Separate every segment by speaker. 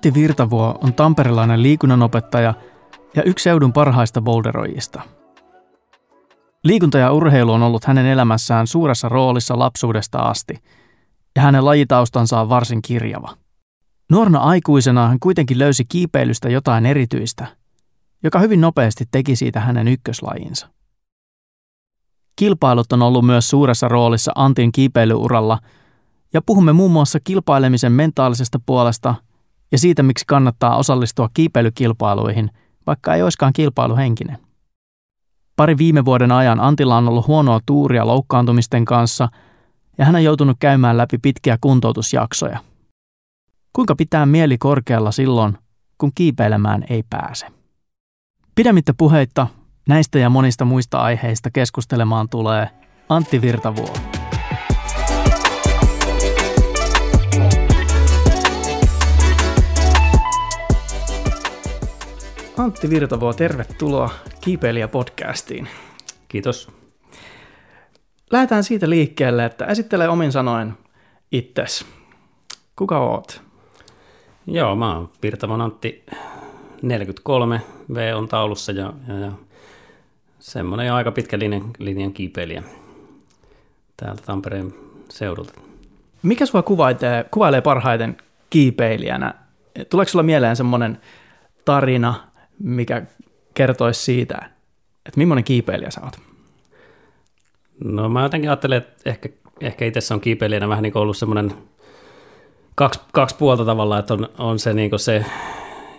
Speaker 1: Antti Virtavuo on tamperelainen liikunnanopettaja ja yksi seudun parhaista boulderoijista. Liikunta ja urheilu on ollut hänen elämässään suuressa roolissa lapsuudesta asti, ja hänen lajitaustansa on varsin kirjava. Nuorena aikuisena hän kuitenkin löysi kiipeilystä jotain erityistä, joka hyvin nopeasti teki siitä hänen ykköslajinsa. Kilpailut on ollut myös suuressa roolissa Antin kiipeilyuralla, ja puhumme muun muassa kilpailemisen mentaalisesta puolesta ja siitä, miksi kannattaa osallistua kiipeilykilpailuihin, vaikka ei olisikaan kilpailuhenkinen. Pari viime vuoden ajan Antilla on ollut huonoa tuuria loukkaantumisten kanssa ja hän on joutunut käymään läpi pitkiä kuntoutusjaksoja. Kuinka pitää mieli korkealla silloin, kun kiipeilemään ei pääse? Pidemmittä puheitta näistä ja monista muista aiheista keskustelemaan tulee Antti Virtavuo. Antti Virtavuo, tervetuloa Kiipeilijä-podcastiin.
Speaker 2: Kiitos.
Speaker 1: Lähdetään siitä liikkeelle, että esittele omin sanoin itses. Kuka oot?
Speaker 2: Joo, mä oon Virtavon Antti, 43, V on taulussa ja, ja, ja semmoinen aika pitkä linjan, linjan kiipeilijä täältä Tampereen seudulta.
Speaker 1: Mikä sua kuvailee, kuvailee parhaiten kiipeilijänä? Tuleeko sulla mieleen semmoinen tarina, mikä kertoisi siitä, että millainen kiipeilijä sä oot?
Speaker 2: No mä jotenkin ajattelen, että ehkä, ehkä itse on kiipeilijänä vähän niin kuin ollut semmoinen kaksi, kaksi puolta tavallaan, että on, on se, niin se,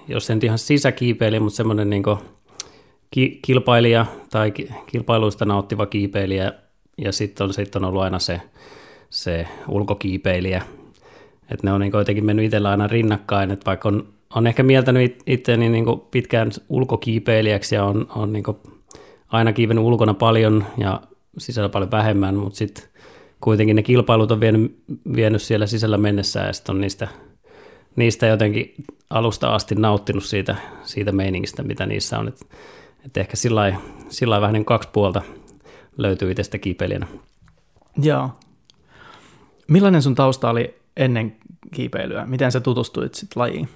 Speaker 2: jos en ihan sisäkiipeilijä, mutta semmoinen niin ki, kilpailija tai kilpailuista nauttiva kiipeilijä ja sitten on, sit on ollut aina se, se ulkokiipeilijä. Että ne on niin jotenkin mennyt itsellä aina rinnakkain, että vaikka on on ehkä mieltänyt itseäni niin pitkään ulkokiipeilijäksi ja on, on niin aina kiivennyt ulkona paljon ja sisällä paljon vähemmän, mutta sitten kuitenkin ne kilpailut on vienyt, vienyt siellä sisällä mennessä ja sitten on niistä, niistä jotenkin alusta asti nauttinut siitä, siitä meiningistä, mitä niissä on. Että et ehkä sillä lailla vähän niin kaksi puolta löytyy itsestä kiipeilijänä.
Speaker 1: Joo. Millainen sun tausta oli ennen kiipeilyä? Miten sä tutustuit sitten lajiin?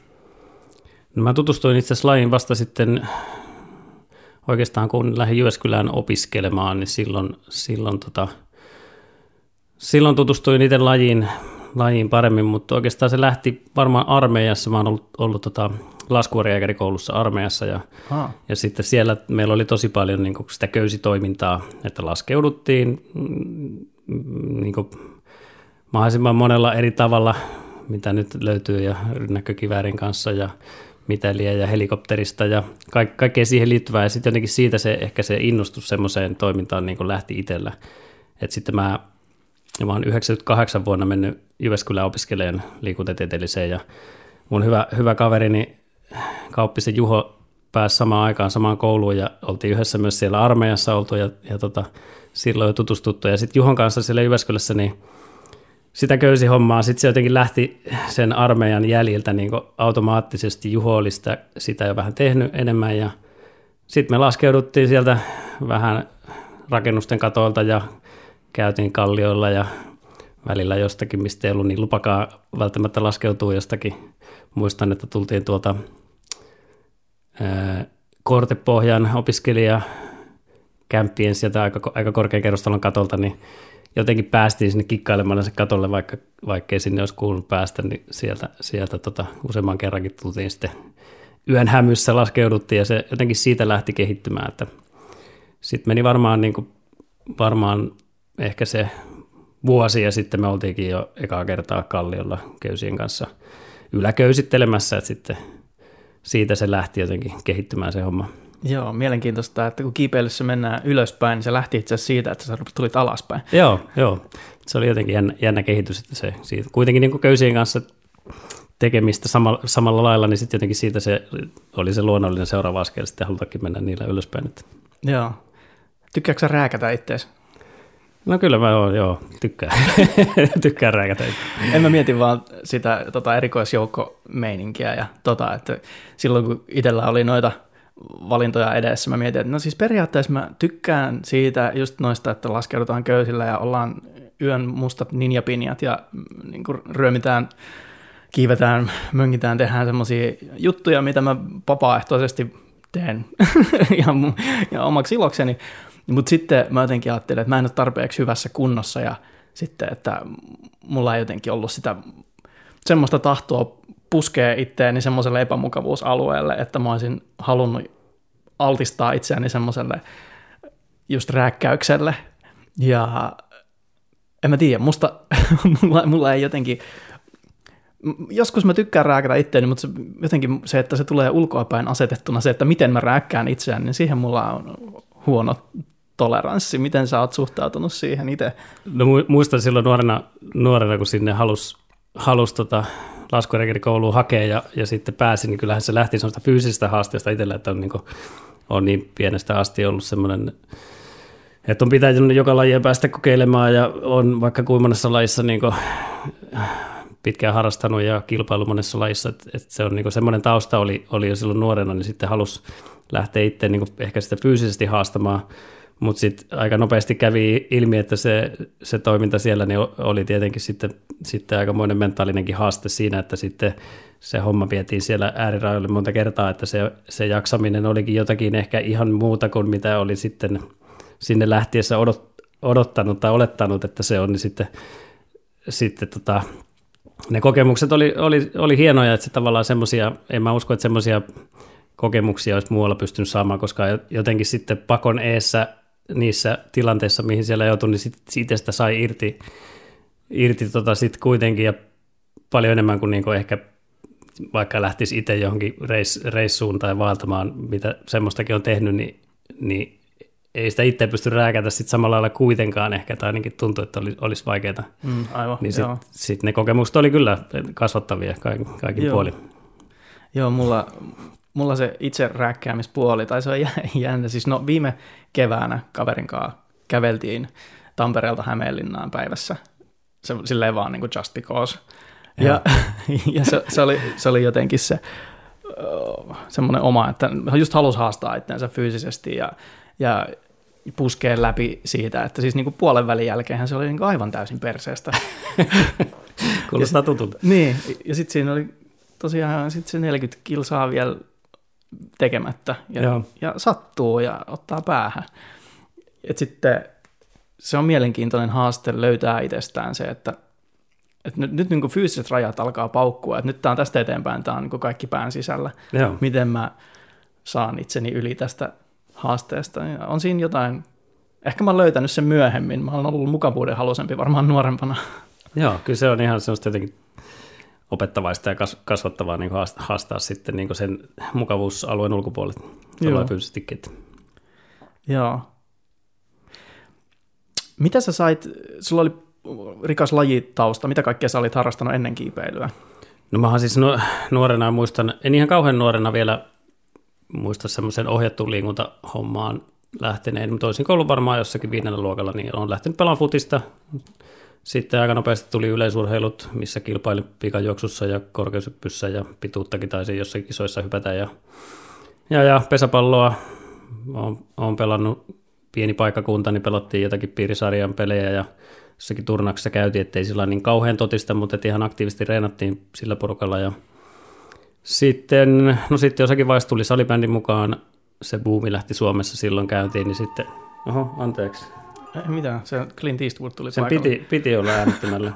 Speaker 2: No mä tutustuin itse asiassa lajiin vasta sitten oikeastaan kun lähdin Jyväskylään opiskelemaan, niin silloin, silloin, tota, silloin tutustuin itse lajiin, lajiin paremmin, mutta oikeastaan se lähti varmaan armeijassa. Mä oon ollut, ollut tota, laskuvarjääkärikoulussa armeijassa ja, ja sitten siellä meillä oli tosi paljon niin kuin sitä köysitoimintaa, että laskeuduttiin mm, niin kuin, mahdollisimman monella eri tavalla, mitä nyt löytyy ja näkökiväärin kanssa ja miteliä ja helikopterista ja ka- kaikkea siihen liittyvää. Ja sitten jotenkin siitä se, ehkä se innostus semmoiseen toimintaan niin lähti itsellä. Että sitten mä, mä oon 98 vuonna mennyt Jyväskylään opiskelemaan liikuntatieteelliseen ja mun hyvä, hyvä kaverini Kauppisen Juho pääsi samaan aikaan samaan kouluun ja oltiin yhdessä myös siellä armeijassa oltu ja, ja tota, silloin jo tutustuttu. Ja sitten Juhon kanssa siellä Jyväskylässä niin sitä köysihommaa. Sitten se jotenkin lähti sen armeijan jäljiltä niin automaattisesti. Juho oli sitä, sitä jo vähän tehnyt enemmän ja sitten me laskeuduttiin sieltä vähän rakennusten katoilta ja käytiin kallioilla ja välillä jostakin, mistä ei ollut niin lupakaa välttämättä laskeutuu jostakin. Muistan, että tultiin tuolta Kortepohjan opiskelija kämppien sieltä aika, aika korkean kerrostalon katolta, niin jotenkin päästiin sinne kikkailemaan se katolle, vaikka, vaikka ei sinne olisi kuulunut päästä, niin sieltä, sieltä tota, useamman kerrankin tultiin sitten yön hämyssä laskeuduttiin ja se jotenkin siitä lähti kehittymään, että sitten meni varmaan, niin kuin, varmaan ehkä se vuosi ja sitten me oltiinkin jo ekaa kertaa kalliolla köysien kanssa yläköysittelemässä, että sitten siitä se lähti jotenkin kehittymään se homma.
Speaker 1: Joo, mielenkiintoista, että kun kiipeilyssä mennään ylöspäin, niin se lähti itse asiassa siitä, että sä tulit alaspäin.
Speaker 2: Joo, joo. Se oli jotenkin jännä, jännä kehitys, että se siitä. Kuitenkin niin köysien kanssa tekemistä samalla, samalla lailla, niin sitten jotenkin siitä se oli se luonnollinen seuraava askel sitten halutakin mennä niillä ylöspäin. Että.
Speaker 1: Joo. Tykkääkö sä rääkätä itseäsi?
Speaker 2: No kyllä mä oon, joo, tykkään. tykkään rääkätä.
Speaker 1: En mä mietin vaan sitä tota erikoisjoukkomeininkiä ja tota, että silloin kun itsellä oli noita – valintoja edessä. Mä mietin, että no siis periaatteessa mä tykkään siitä just noista, että laskeudutaan köysillä ja ollaan yön mustat ninjapinjat ja mm, niin kuin ryömitään kiivetään, möngitään, tehdään semmoisia juttuja, mitä mä vapaaehtoisesti teen ihan, ihan omaksi ilokseni. Mutta sitten mä jotenkin ajattelin, että mä en ole tarpeeksi hyvässä kunnossa ja sitten, että mulla ei jotenkin ollut sitä semmoista tahtoa puskee itseäni semmoiselle epämukavuusalueelle, että mä olisin halunnut altistaa itseäni semmoiselle just rääkkäykselle. Ja en mä tiedä, musta, mulla, mulla ei jotenkin, joskus mä tykkään rääkätä itseäni, mutta se, jotenkin se, että se tulee ulkoapäin asetettuna, se, että miten mä rääkkään itseäni, niin siihen mulla on huono toleranssi. Miten sä oot suhtautunut siihen itse?
Speaker 2: No muistan silloin nuorena, nuorena kun sinne halusi halus tota laskurekerikouluun hakea ja, ja sitten pääsin, niin kyllähän se lähti sellaista fyysisestä haasteesta itsellä, että on niin, kuin, on niin pienestä asti ollut semmoinen, että on pitänyt joka lajia päästä kokeilemaan ja on vaikka kuin monessa lajissa niin kuin, pitkään harrastanut ja kilpailu monessa lajissa, että, että se on niin semmoinen tausta oli, oli jo silloin nuorena, niin sitten halusi lähteä itse niin ehkä sitä fyysisesti haastamaan mutta sitten aika nopeasti kävi ilmi, että se, se toiminta siellä niin oli tietenkin sitten, sitten aikamoinen mentaalinenkin haaste siinä, että sitten se homma vietiin siellä äärirajoille monta kertaa, että se, se jaksaminen olikin jotakin ehkä ihan muuta kuin mitä oli sitten sinne lähtiessä odot, odottanut tai olettanut, että se on, niin sitten, sitten tota, ne kokemukset oli, oli, oli hienoja, että se tavallaan semmoisia, en mä usko, että semmoisia kokemuksia olisi muualla pystynyt saamaan, koska jotenkin sitten pakon eessä niissä tilanteissa, mihin siellä joutui, niin sit, siitä sitä sai irti, irti tota sit kuitenkin ja paljon enemmän kuin niinku ehkä vaikka lähtisi itse johonkin reis, reissuun tai vaeltamaan, mitä semmoistakin on tehnyt, niin, niin ei sitä itse pysty rääkätä sit samalla lailla kuitenkaan ehkä, tai ainakin tuntuu, että oli, olisi vaikeaa.
Speaker 1: Mm, aivan,
Speaker 2: niin sitten sit ne kokemukset oli kyllä kasvattavia kaikin, kaikin joo. puolin.
Speaker 1: Joo, mulla, mulla se itse rääkkäämispuoli, tai se on jännä. Siis no viime keväänä kaverin kanssa käveltiin Tampereelta Hämeenlinnaan päivässä. Se, silleen vaan niin kuin just because. Ja, ja se, se, oli, se oli jotenkin se semmoinen oma, että just halusi haastaa itseensä fyysisesti ja, ja puskee läpi siitä, että siis niin kuin puolen välin jälkeen se oli niin kuin aivan täysin perseestä.
Speaker 2: Kuulostaa tutulta.
Speaker 1: Niin, ja sitten siinä oli tosiaan sit se 40 kilsaa vielä tekemättä ja, ja sattuu ja ottaa päähän. Et sitten se on mielenkiintoinen haaste löytää itsestään se, että, että nyt, nyt niin kuin fyysiset rajat alkaa paukkua, että nyt tämä on tästä eteenpäin, tämä on niin kuin kaikki pään sisällä. Joo. Miten mä saan itseni yli tästä haasteesta. Ja on siinä jotain, ehkä mä oon löytänyt sen myöhemmin, mä oon ollut mukavuuden halusempi varmaan nuorempana.
Speaker 2: Joo, kyllä se on ihan semmoista jotenkin opettavaista ja kasvattavaa niin haastaa, sitten niin sen mukavuusalueen ulkopuolelle fyysisestikin.
Speaker 1: Joo. Mitä sä sait, sulla oli rikas lajitausta, mitä kaikkea sä olit harrastanut ennen kiipeilyä?
Speaker 2: No mä siis nuorena muistan, en ihan kauhean nuorena vielä muista semmoisen ohjattu liikuntahommaan lähteneen, mutta olisin ollut varmaan jossakin viidennellä luokalla, niin olen lähtenyt pelaamaan futista, sitten aika nopeasti tuli yleisurheilut, missä kilpaili pikajuoksussa ja korkeushyppyssä ja pituuttakin taisi jossakin kisoissa hypätä. Ja, ja, ja pesäpalloa olen, olen pelannut pieni paikkakunta, niin pelottiin jotakin piirisarjan pelejä ja jossakin turnauksessa käytiin, ettei sillä niin kauhean totista, mutta ihan aktiivisesti reenattiin sillä porukalla. Ja sitten, no sitten jossakin vaiheessa tuli salibändin mukaan, se buumi lähti Suomessa silloin käyntiin, niin sitten, oho, anteeksi,
Speaker 1: ei mitään, se Clint Eastwood tuli
Speaker 2: Sen piti, piti olla äänittämällä.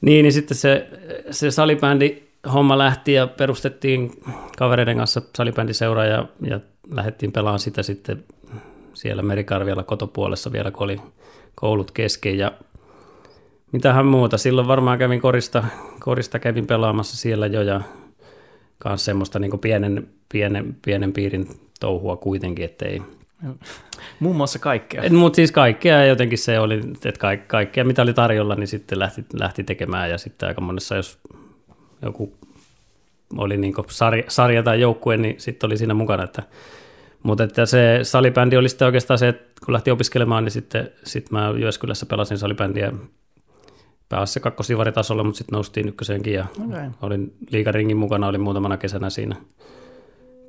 Speaker 2: niin, niin sitten se, se salibändi homma lähti ja perustettiin kavereiden kanssa salibändiseura ja, ja lähdettiin pelaamaan sitä sitten siellä Merikarvialla kotopuolessa vielä, kun oli koulut kesken ja mitähän muuta. Silloin varmaan kävin korista, korista kävin pelaamassa siellä jo ja kanssa semmoista niin pienen, pienen, pienen piirin touhua kuitenkin, ettei,
Speaker 1: Muun muassa kaikkea.
Speaker 2: Mutta siis kaikkea jotenkin se oli, että kaik, kaikkea mitä oli tarjolla, niin sitten lähti, lähti tekemään ja sitten aika monessa, jos joku oli niin sarja, sarja tai joukkue, niin sitten oli siinä mukana. Että, mutta että se salibändi oli sitten oikeastaan se, että kun lähti opiskelemaan, niin sitten sit mä Jyväskylässä pelasin salibändiä pääasiassa kakkosivaritasolla, mutta sitten noustiin ykkösenkin ja okay. olin liikaringin mukana, olin muutamana kesänä siinä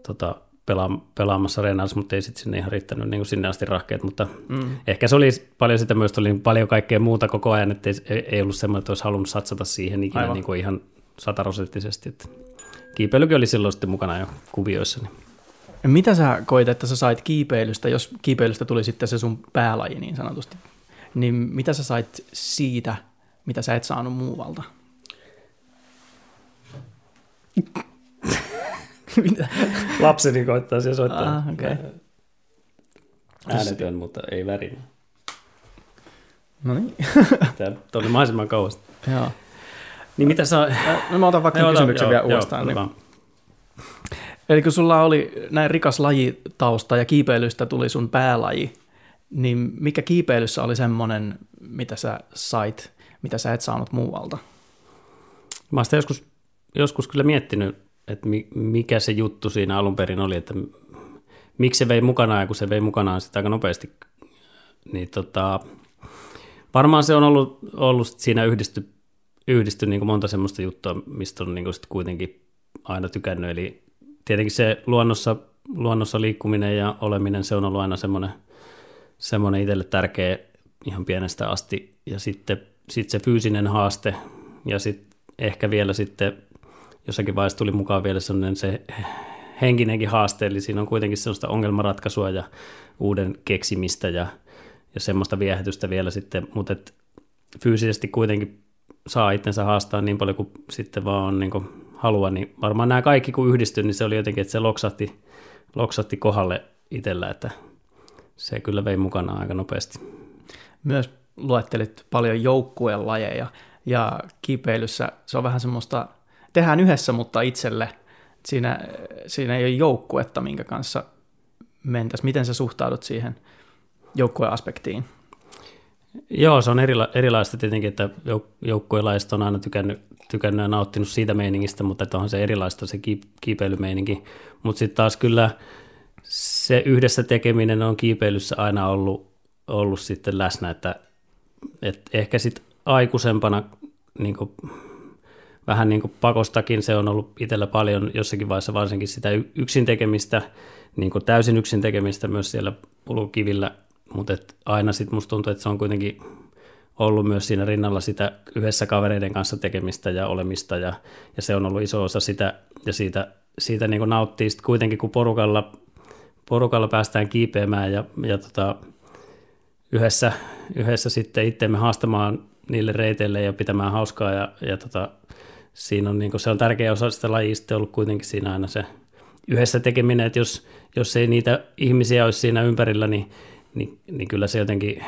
Speaker 2: tota, pela- pelaamassa Renals, mutta ei sitten sinne ihan riittänyt niin kuin sinne asti rahkeet, mutta mm. ehkä se oli paljon sitä myös, oli paljon kaikkea muuta koko ajan, että ei, ei ollut semmoinen, että olisi halunnut satsata siihen ikinä niin kuin ihan sataprosenttisesti, että kiipeilykin oli silloin sitten mukana jo kuvioissa. Niin.
Speaker 1: Mitä sä koit, että sä sait kiipeilystä, jos kiipeilystä tuli sitten se sun päälaji niin sanotusti, niin mitä sä sait siitä, mitä sä et saanut muualta?
Speaker 2: mitä? Lapseni koittaa siellä soittaa.
Speaker 1: Ah, okay.
Speaker 2: Äänetön, mutta ei värin.
Speaker 1: No niin.
Speaker 2: Tämä oli mahdollisimman kauas.
Speaker 1: Joo.
Speaker 2: Niin mitä sä...
Speaker 1: No mä otan vaikka joo, kysymyksen joo, vielä joo, uudestaan. Joo, niin. Eli kun sulla oli näin rikas lajitausta ja kiipeilystä tuli sun päälaji, niin mikä kiipeilyssä oli semmoinen, mitä sä sait, mitä sä et saanut muualta?
Speaker 2: Mä oon joskus, joskus kyllä miettinyt, että mikä se juttu siinä alun perin oli, että miksi se vei mukanaan ja kun se vei mukanaan sitä aika nopeasti, niin tota, varmaan se on ollut, ollut siinä yhdisty, yhdisty niin kuin monta semmoista juttua, mistä on niin kuin sit kuitenkin aina tykännyt, eli tietenkin se luonnossa, luonnossa liikkuminen ja oleminen, se on ollut aina semmoinen, semmoinen itselle tärkeä ihan pienestä asti. Ja sitten sit se fyysinen haaste ja sitten ehkä vielä sitten jossakin vaiheessa tuli mukaan vielä semmoinen se henkinenkin haaste, eli siinä on kuitenkin semmoista ongelmanratkaisua ja uuden keksimistä ja, ja semmoista viehätystä vielä sitten, mutta et fyysisesti kuitenkin saa itsensä haastaa niin paljon kuin sitten vaan on niin kuin halua, niin varmaan nämä kaikki kun yhdistyi, niin se oli jotenkin, että se loksatti, loksatti kohdalle itsellä, että se kyllä vei mukana aika nopeasti.
Speaker 1: Myös luettelit paljon joukkueen lajeja ja kipeilyssä se on vähän semmoista, tehdään yhdessä, mutta itselle siinä, siinä ei ole joukkuetta, minkä kanssa mentäisiin. Miten sä suhtaudut siihen joukkueen aspektiin?
Speaker 2: Joo, se on erila- erilaista tietenkin, että jouk- joukkueenlaista on aina tykännyt, tykännyt ja nauttinut siitä meiningistä, mutta että onhan se erilaista se ki- kiipeilymeininki. Mutta sitten taas kyllä se yhdessä tekeminen on kiipeilyssä aina ollut, ollut sitten läsnä, että, että ehkä sitten aikuisempana niin vähän niin kuin pakostakin se on ollut itsellä paljon jossakin vaiheessa varsinkin sitä yksin tekemistä, niin kuin täysin yksin tekemistä myös siellä ulkokivillä mutta aina sitten musta tuntuu, että se on kuitenkin ollut myös siinä rinnalla sitä yhdessä kavereiden kanssa tekemistä ja olemista ja, ja se on ollut iso osa sitä ja siitä, siitä niin nauttii sitten kuitenkin, kun porukalla, porukalla päästään kiipeämään ja, ja tota, yhdessä, yhdessä sitten itseämme haastamaan niille reiteille ja pitämään hauskaa ja, ja tota, siinä on, niin se on tärkeä osa sitä lajista ollut kuitenkin siinä aina se yhdessä tekeminen, että jos, jos ei niitä ihmisiä olisi siinä ympärillä, niin niin, niin kyllä se jotenkin,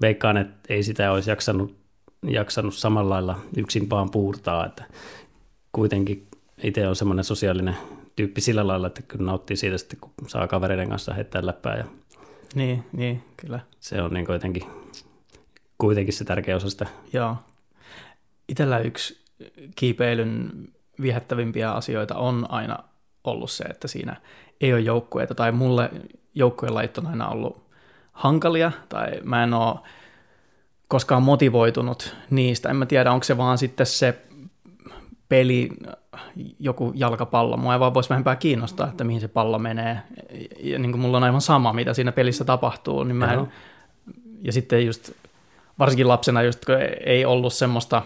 Speaker 2: veikkaan, että ei sitä olisi jaksanut, jaksanut samalla lailla yksin vaan puurtaa, että kuitenkin itse on semmoinen sosiaalinen tyyppi sillä lailla, että kyllä nauttii siitä sitten, kun saa kavereiden kanssa heittää läppää. Ja
Speaker 1: niin, niin, kyllä.
Speaker 2: Se on niin jotenkin kuitenkin se tärkeä osa sitä.
Speaker 1: Joo. Itellä yksi kiipeilyn viehättävimpiä asioita on aina ollut se, että siinä ei ole joukkueita, tai mulle joukkueen lajit on aina ollut hankalia tai mä en ole koskaan motivoitunut niistä. En mä tiedä, onko se vaan sitten se peli, joku jalkapallo. Mua ei vaan voisi vähempää kiinnostaa, että mihin se pallo menee. Ja niin kuin mulla on aivan sama, mitä siinä pelissä tapahtuu. Niin mä en, ja sitten just, varsinkin lapsena, just kun ei ollut semmoista,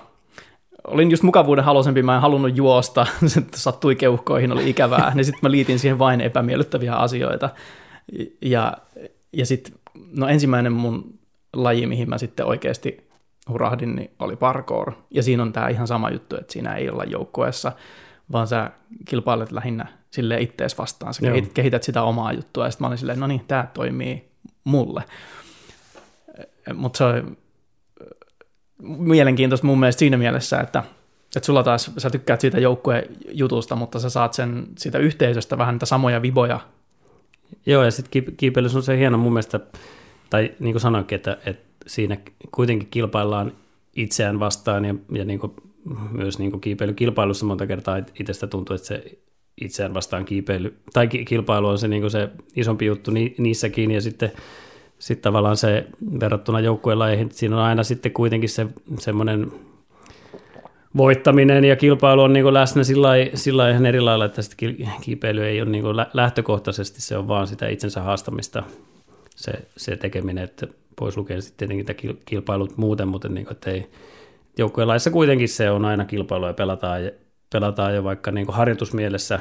Speaker 1: olin just mukavuuden halusempi, mä en halunnut juosta, se sattui keuhkoihin, oli ikävää, niin sitten mä liitin siihen vain epämiellyttäviä asioita. Ja, ja sitten no ensimmäinen mun laji, mihin mä sitten oikeasti hurahdin, niin oli parkour. Ja siinä on tämä ihan sama juttu, että siinä ei olla joukkueessa, vaan sä kilpailet lähinnä sille ittees vastaan. Sä Joo. kehität sitä omaa juttua, ja sitten mä olin silleen, no niin, tämä toimii mulle. Mutta se on mielenkiintoista mun mielestä siinä mielessä, että, että sulla taas, sä tykkäät siitä joukkueen jutusta, mutta sä saat sen siitä yhteisöstä vähän niitä samoja viboja.
Speaker 2: Joo, ja sitten kiipeilys on se hieno mun mielestä, tai niin kuin sanoinkin, että, että siinä kuitenkin kilpaillaan itseään vastaan, ja, ja niin kuin myös niin kuin kiipeilykilpailussa monta kertaa itsestä tuntuu, että se itseään vastaan kiipeily, tai kilpailu on se, niin kuin se isompi juttu ni, niissäkin, ja sitten sitten tavallaan se verrattuna joukkueen lajeihin, siinä on aina sitten kuitenkin se semmoinen voittaminen ja kilpailu on niin läsnä sillä ihan eri lailla, että sitten kiipeily ei ole niin lähtökohtaisesti, se on vaan sitä itsensä haastamista, se, se tekeminen, että pois lukee sitten tietenkin kilpailut muuten, mutta niin kuin, että ei, joukkueen laissa kuitenkin se on aina kilpailu ja pelataan, pelataan jo vaikka niin harjoitusmielessä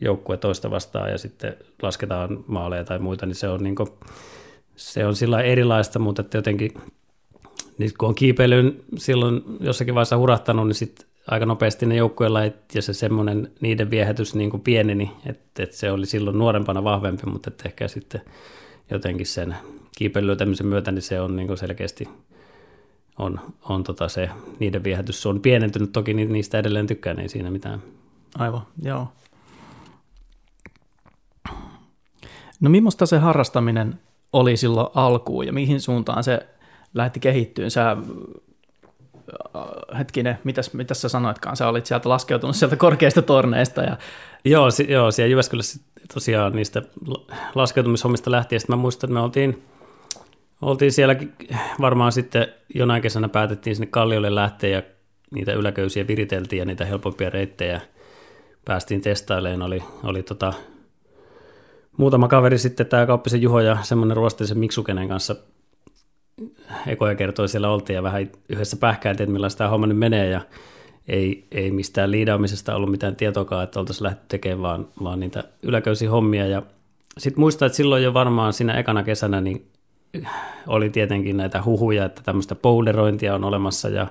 Speaker 2: joukkue toista vastaan ja sitten lasketaan maaleja tai muita, niin se on, niin kuin, se on sillä erilaista, mutta että jotenkin niin kun on kiipeilyn silloin jossakin vaiheessa hurahtanut, niin sitten aika nopeasti ne joukkueella ja se semmoinen niiden viehätys niin kuin pieneni, että, että se oli silloin nuorempana vahvempi, mutta että ehkä sitten jotenkin sen kiipeilyä myötä, niin se on niin kuin selkeästi on, on tota se, niiden viehätys on pienentynyt, toki niistä edelleen tykkään, ei siinä mitään.
Speaker 1: Aivan, joo. No millaista se harrastaminen oli silloin alkuun ja mihin suuntaan se lähti kehittyyn? Sä, äh, hetkinen, mitäs, mitäs sä sanoitkaan? Sä olit sieltä laskeutunut sieltä korkeista torneista. Ja...
Speaker 2: Joo, si- joo, siellä Jyväskylässä tosiaan niistä laskeutumishommista lähtien. Sitten mä muistan, että me oltiin, oltiin siellä varmaan sitten jonain kesänä päätettiin sinne Kalliolle lähteä ja niitä yläköysiä viriteltiin ja niitä helpompia reittejä päästiin testailemaan. Oli, oli tota, muutama kaveri sitten, tämä Kauppisen Juho ja semmoinen ruostillisen Miksukenen kanssa ekoja kertoi siellä oltiin ja vähän yhdessä pähkäiltiin, että millaista tämä homma nyt menee ja ei, ei mistään liidaamisesta ollut mitään tietoakaan, että oltaisiin lähdetty tekemään vaan, vaan niitä yläköysiä hommia. Ja sitten muistan, että silloin jo varmaan siinä ekana kesänä niin oli tietenkin näitä huhuja, että tämmöistä boulderointia on olemassa ja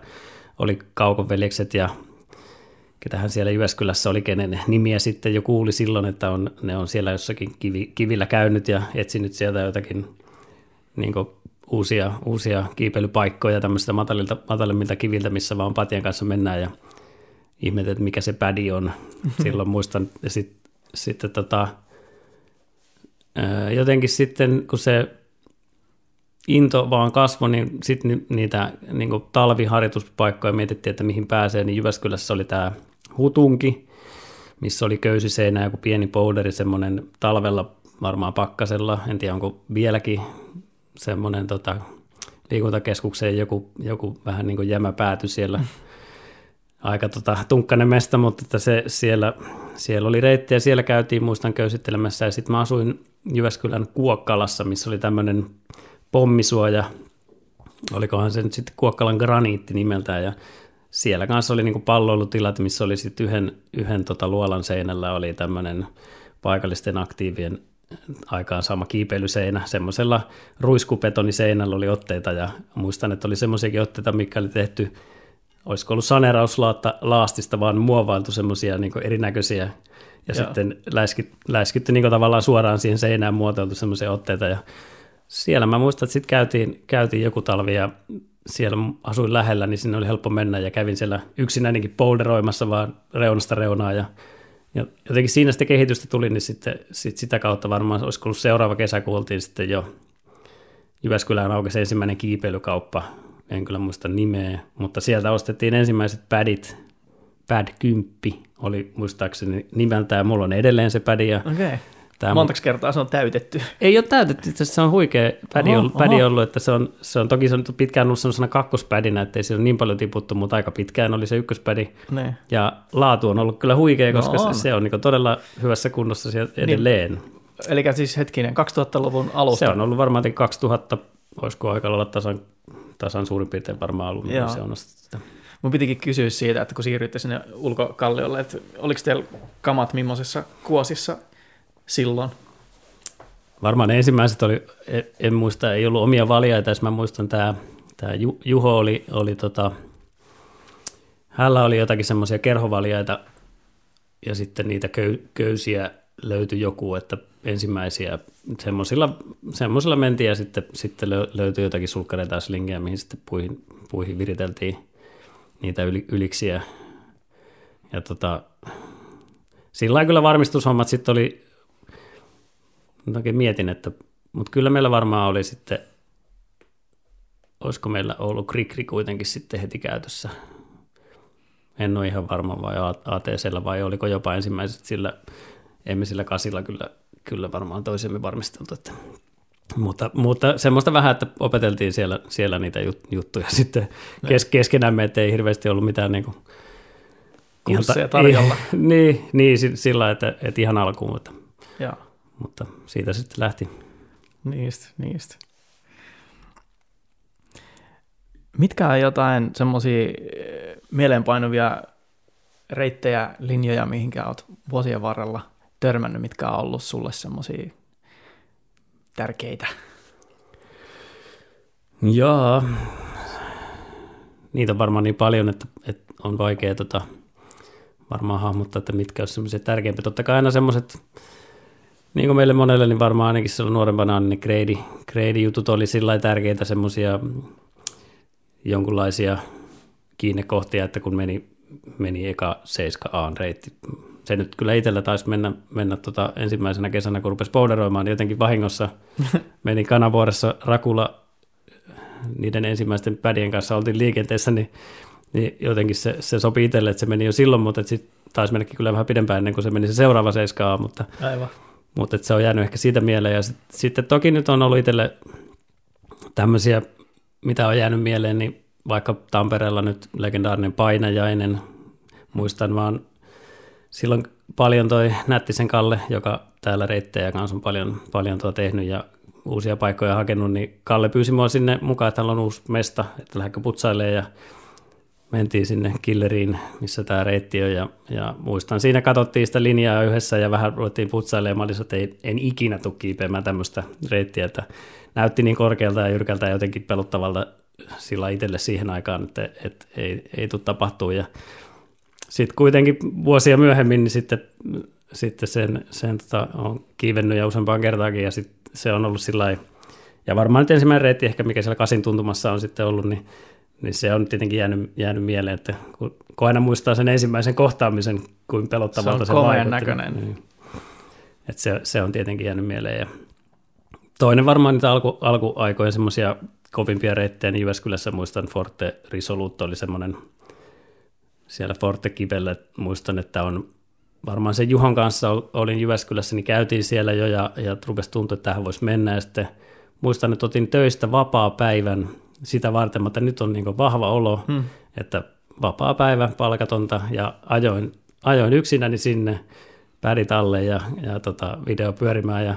Speaker 2: oli kaukoveljekset ja ketähän siellä Jyväskylässä oli, kenen nimiä sitten jo kuuli silloin, että on, ne on siellä jossakin kivi, kivillä käynyt ja etsinyt sieltä jotakin niin uusia, uusia kiipeilypaikkoja tämmöistä matalilta, matalimmilta kiviltä, missä vaan patien kanssa mennään ja ihmetet, että mikä se pädi on. Silloin muistan, ja sitten sit, tota, jotenkin sitten, kun se into vaan kasvoi, niin sitten niitä niin talviharjoituspaikkoja mietittiin, että mihin pääsee, niin Jyväskylässä oli tämä Hutunki, missä oli köysiseinä joku pieni pouderi, semmoinen talvella varmaan pakkasella, en tiedä onko vieläkin semmoinen tota, liikuntakeskukseen joku, joku vähän niin kuin jämä pääty siellä. Aika tota, tunkkainen mesta, mutta että se, siellä, siellä oli reitti ja siellä käytiin muistan köysittelemässä. Ja sitten mä asuin Jyväskylän Kuokkalassa, missä oli tämmöinen pommisuoja, olikohan se nyt sitten Kuokkalan graniitti nimeltään. Ja siellä kanssa oli niinku palloilutilat, missä oli sitten yhden, yhden tota luolan seinällä oli tämmöinen paikallisten aktiivien aikaan sama kiipeilyseinä. Semmoisella ruiskupetoniseinällä oli otteita ja muistan, että oli semmoisiakin otteita, mikä oli tehty, olisiko ollut saneerauslaastista, vaan muovailtu semmoisia niin erinäköisiä ja Joo. sitten läiskit, läiskitty niin tavallaan suoraan siihen seinään muotoiltu semmoisia otteita ja siellä mä muistan, että sitten käytiin, käytiin joku talvi ja siellä asuin lähellä, niin sinne oli helppo mennä ja kävin siellä yksinäinenkin polderoimassa vaan reunasta reunaa ja ja jotenkin siinä sitten kehitystä tuli, niin sitten sit sitä kautta varmaan olisi ollut seuraava kesä, kun oltiin sitten jo Jyväskylään aukesi ensimmäinen kiipeilykauppa, en kyllä muista nimeä, mutta sieltä ostettiin ensimmäiset pädit, Pad 10 oli muistaakseni nimeltään, mulla on edelleen se pädi.
Speaker 1: okay. Tämä Montako kertaa se on täytetty?
Speaker 2: Ei ole täytetty, itse se on huikea pädi, oho, pädi ollut, että se on, se on toki se on pitkään ollut sellaisena kakkospädinä, että ei se ole niin paljon tiputtu, mutta aika pitkään oli se ykköspädi. Ne. Ja laatu on ollut kyllä huikea, koska no on. se, se on niin todella hyvässä kunnossa siellä niin. edelleen. Niin.
Speaker 1: Eli siis hetkinen, 2000-luvun alusta.
Speaker 2: Se on ollut varmaan 2000, olisiko aika olla tasan, tasan suurin piirtein varmaan ollut, se on ostettu.
Speaker 1: Mun pitikin kysyä siitä, että kun siirryitte sinne ulkokalliolle, että oliko teillä kamat millaisessa kuosissa silloin?
Speaker 2: Varmaan ensimmäiset oli, en muista, ei ollut omia valjaita, jos mä muistan tämä, tämä Juho oli, oli tota, hänellä oli jotakin semmoisia kerhovaljaita ja sitten niitä köy, köysiä löytyi joku, että ensimmäisiä semmoisilla, semmoisilla mentiin ja sitten, sitten löytyi jotakin sulkkareita ja slingejä, mihin sitten puihin, puihin viriteltiin niitä yli, yliksiä. Ja tota, sillä kyllä varmistushommat sitten oli oikein mietin, että, mutta kyllä meillä varmaan oli sitten, olisiko meillä ollut krikri kuitenkin sitten heti käytössä. En ole ihan varma vai ATCllä vai oliko jopa ensimmäiset sillä, emme sillä kasilla kyllä, kyllä varmaan toisemme varmisteltu, että Mutta, mutta semmoista vähän, että opeteltiin siellä, siellä niitä jut, juttuja sitten kes, keskenämme, että ei hirveästi ollut mitään niin kuin,
Speaker 1: Kursseja tarjolla.
Speaker 2: Ei, niin, niin, sillä että, että ihan alkuun, mutta,
Speaker 1: Joo.
Speaker 2: Mutta siitä sitten lähti.
Speaker 1: Niistä, niistä. Mitkä on jotain semmoisia eh, mieleenpainuvia reittejä, linjoja, mihinkä olet vuosien varrella törmännyt, mitkä on ollut sulle semmoisia tärkeitä?
Speaker 2: Joo, niitä on varmaan niin paljon, että, että on vaikea tota, varmaan hahmottaa, että mitkä olisivat semmoisia tärkeimpiä. Totta kai aina semmoiset, niin kuin meille monelle, niin varmaan ainakin silloin nuorempana niin ne grade, grade-jutut oli sillä tärkeitä semmoisia jonkunlaisia kiinnekohtia, että kun meni, meni eka 7A reitti, se nyt kyllä itsellä taisi mennä, mennä tota ensimmäisenä kesänä, kun rupesi powderoimaan, niin jotenkin vahingossa meni kanavuoressa Rakula niiden ensimmäisten pädien kanssa oltiin liikenteessä, niin, niin jotenkin se, se sopi itselle, että se meni jo silloin, mutta sitten taisi mennäkin kyllä vähän pidempään ennen kuin se meni se seuraava 7 mutta,
Speaker 1: Aivan.
Speaker 2: Mutta se on jäänyt ehkä siitä mieleen. Ja sit, sitten toki nyt on ollut itselle tämmöisiä, mitä on jäänyt mieleen, niin vaikka Tampereella nyt legendaarinen painajainen, muistan vaan silloin paljon toi Nättisen Kalle, joka täällä reittejä kanssa on paljon, paljon tuo tehnyt ja uusia paikkoja hakenut, niin Kalle pyysi mua sinne mukaan, että hänellä on uusi mesta, että lähdekö putsailemaan ja mentiin sinne Killeriin, missä tämä reitti on ja, ja muistan, siinä katsottiin sitä linjaa yhdessä ja vähän ruvettiin putsailemaan, että ei, en ikinä tule kiipeämään tämmöistä reittiä, että näytti niin korkealta ja jyrkältä ja jotenkin pelottavalta sillä itselle siihen aikaan, että, että ei, ei tule tapahtua ja sitten kuitenkin vuosia myöhemmin niin sitten, sitten sen, sen tota, on kiivennyt ja useampaan kertaakin ja sit se on ollut sillä ja varmaan nyt ensimmäinen reitti ehkä, mikä siellä kasin tuntumassa on sitten ollut, niin, niin se on tietenkin jäänyt, jäänyt mieleen, että kun, kun aina muistaa sen ensimmäisen kohtaamisen, kuin pelottavalta
Speaker 1: se, on se vaikutti. näköinen. Niin,
Speaker 2: että se, se on tietenkin jäänyt mieleen. Ja toinen varmaan niitä alku, alkuaikojen semmoisia kovimpia reittejä, niin Jyväskylässä muistan Forte Risoluutto oli semmoinen siellä Forte Kivellä, muistan, että on varmaan sen Juhon kanssa olin Jyväskylässä, niin käytiin siellä jo ja, ja rupesi tuntua, että tähän voisi mennä. Ja sitten muistan, että otin töistä vapaa päivän sitä varten, mutta nyt on niin vahva olo, hmm. että vapaa päivä, palkatonta ja ajoin, ajoin yksinäni sinne pärit alle ja, ja tota, video pyörimään ja,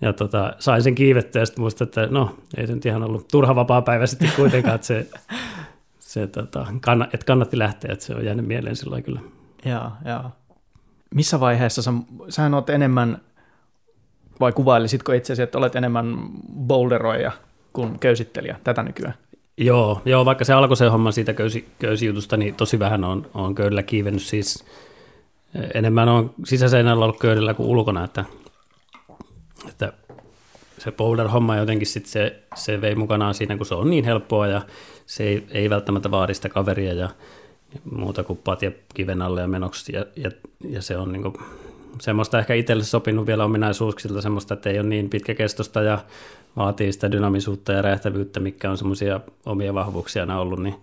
Speaker 2: ja tota, sain sen kiivettyä ja sitten muistan, että no ei se nyt ihan ollut turha vapaa päivä sitten kuitenkaan, että se, se tota, kann, että kannatti lähteä, että se on jäänyt mieleen silloin kyllä.
Speaker 1: Joo, joo missä vaiheessa sä, sähän oot enemmän, vai kuvailisitko itse että olet enemmän boulderoija kuin köysittelijä tätä nykyään?
Speaker 2: Joo, joo vaikka se alkoi se homma siitä köysi, köysijutusta, niin tosi vähän on, on köydellä kiivennyt siis. Enemmän on sisäseinällä ollut köydellä kuin ulkona, että, että se boulder-homma jotenkin sit se, se vei mukanaan siinä, kun se on niin helppoa ja se ei, ei välttämättä vaadi sitä kaveria ja muuta kuin patja kiven alle ja menoksi, ja, ja, ja se on niin kuin, semmoista ehkä itselle sopinut vielä ominaisuuksilta semmoista, että ei ole niin pitkäkestosta ja vaatii sitä dynamisuutta ja räjähtävyyttä, mikä on semmoisia omia vahvuuksia ollut, niin,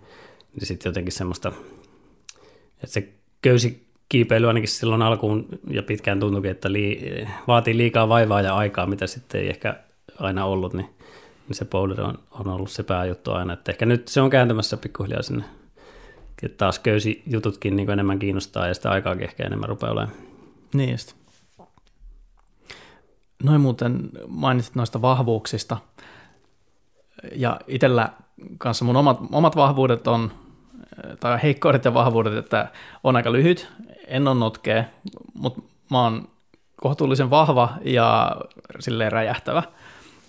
Speaker 2: niin sitten jotenkin semmoista, että se köysi kiipeily ainakin silloin alkuun ja pitkään tuntuikin, että lii, vaatii liikaa vaivaa ja aikaa, mitä sitten ei ehkä aina ollut, niin, niin se boulder on, on ollut se pääjuttu aina, että ehkä nyt se on kääntymässä pikkuhiljaa sinne että taas köysi jututkin niin enemmän kiinnostaa ja sitä aikaa ehkä enemmän rupeaa olemaan.
Speaker 1: Niin just. Noin muuten mainitsit noista vahvuuksista. Ja itsellä kanssa mun omat, omat vahvuudet on, tai heikkoudet ja vahvuudet, että on aika lyhyt, en ole notkea, mutta mä oon kohtuullisen vahva ja silleen räjähtävä,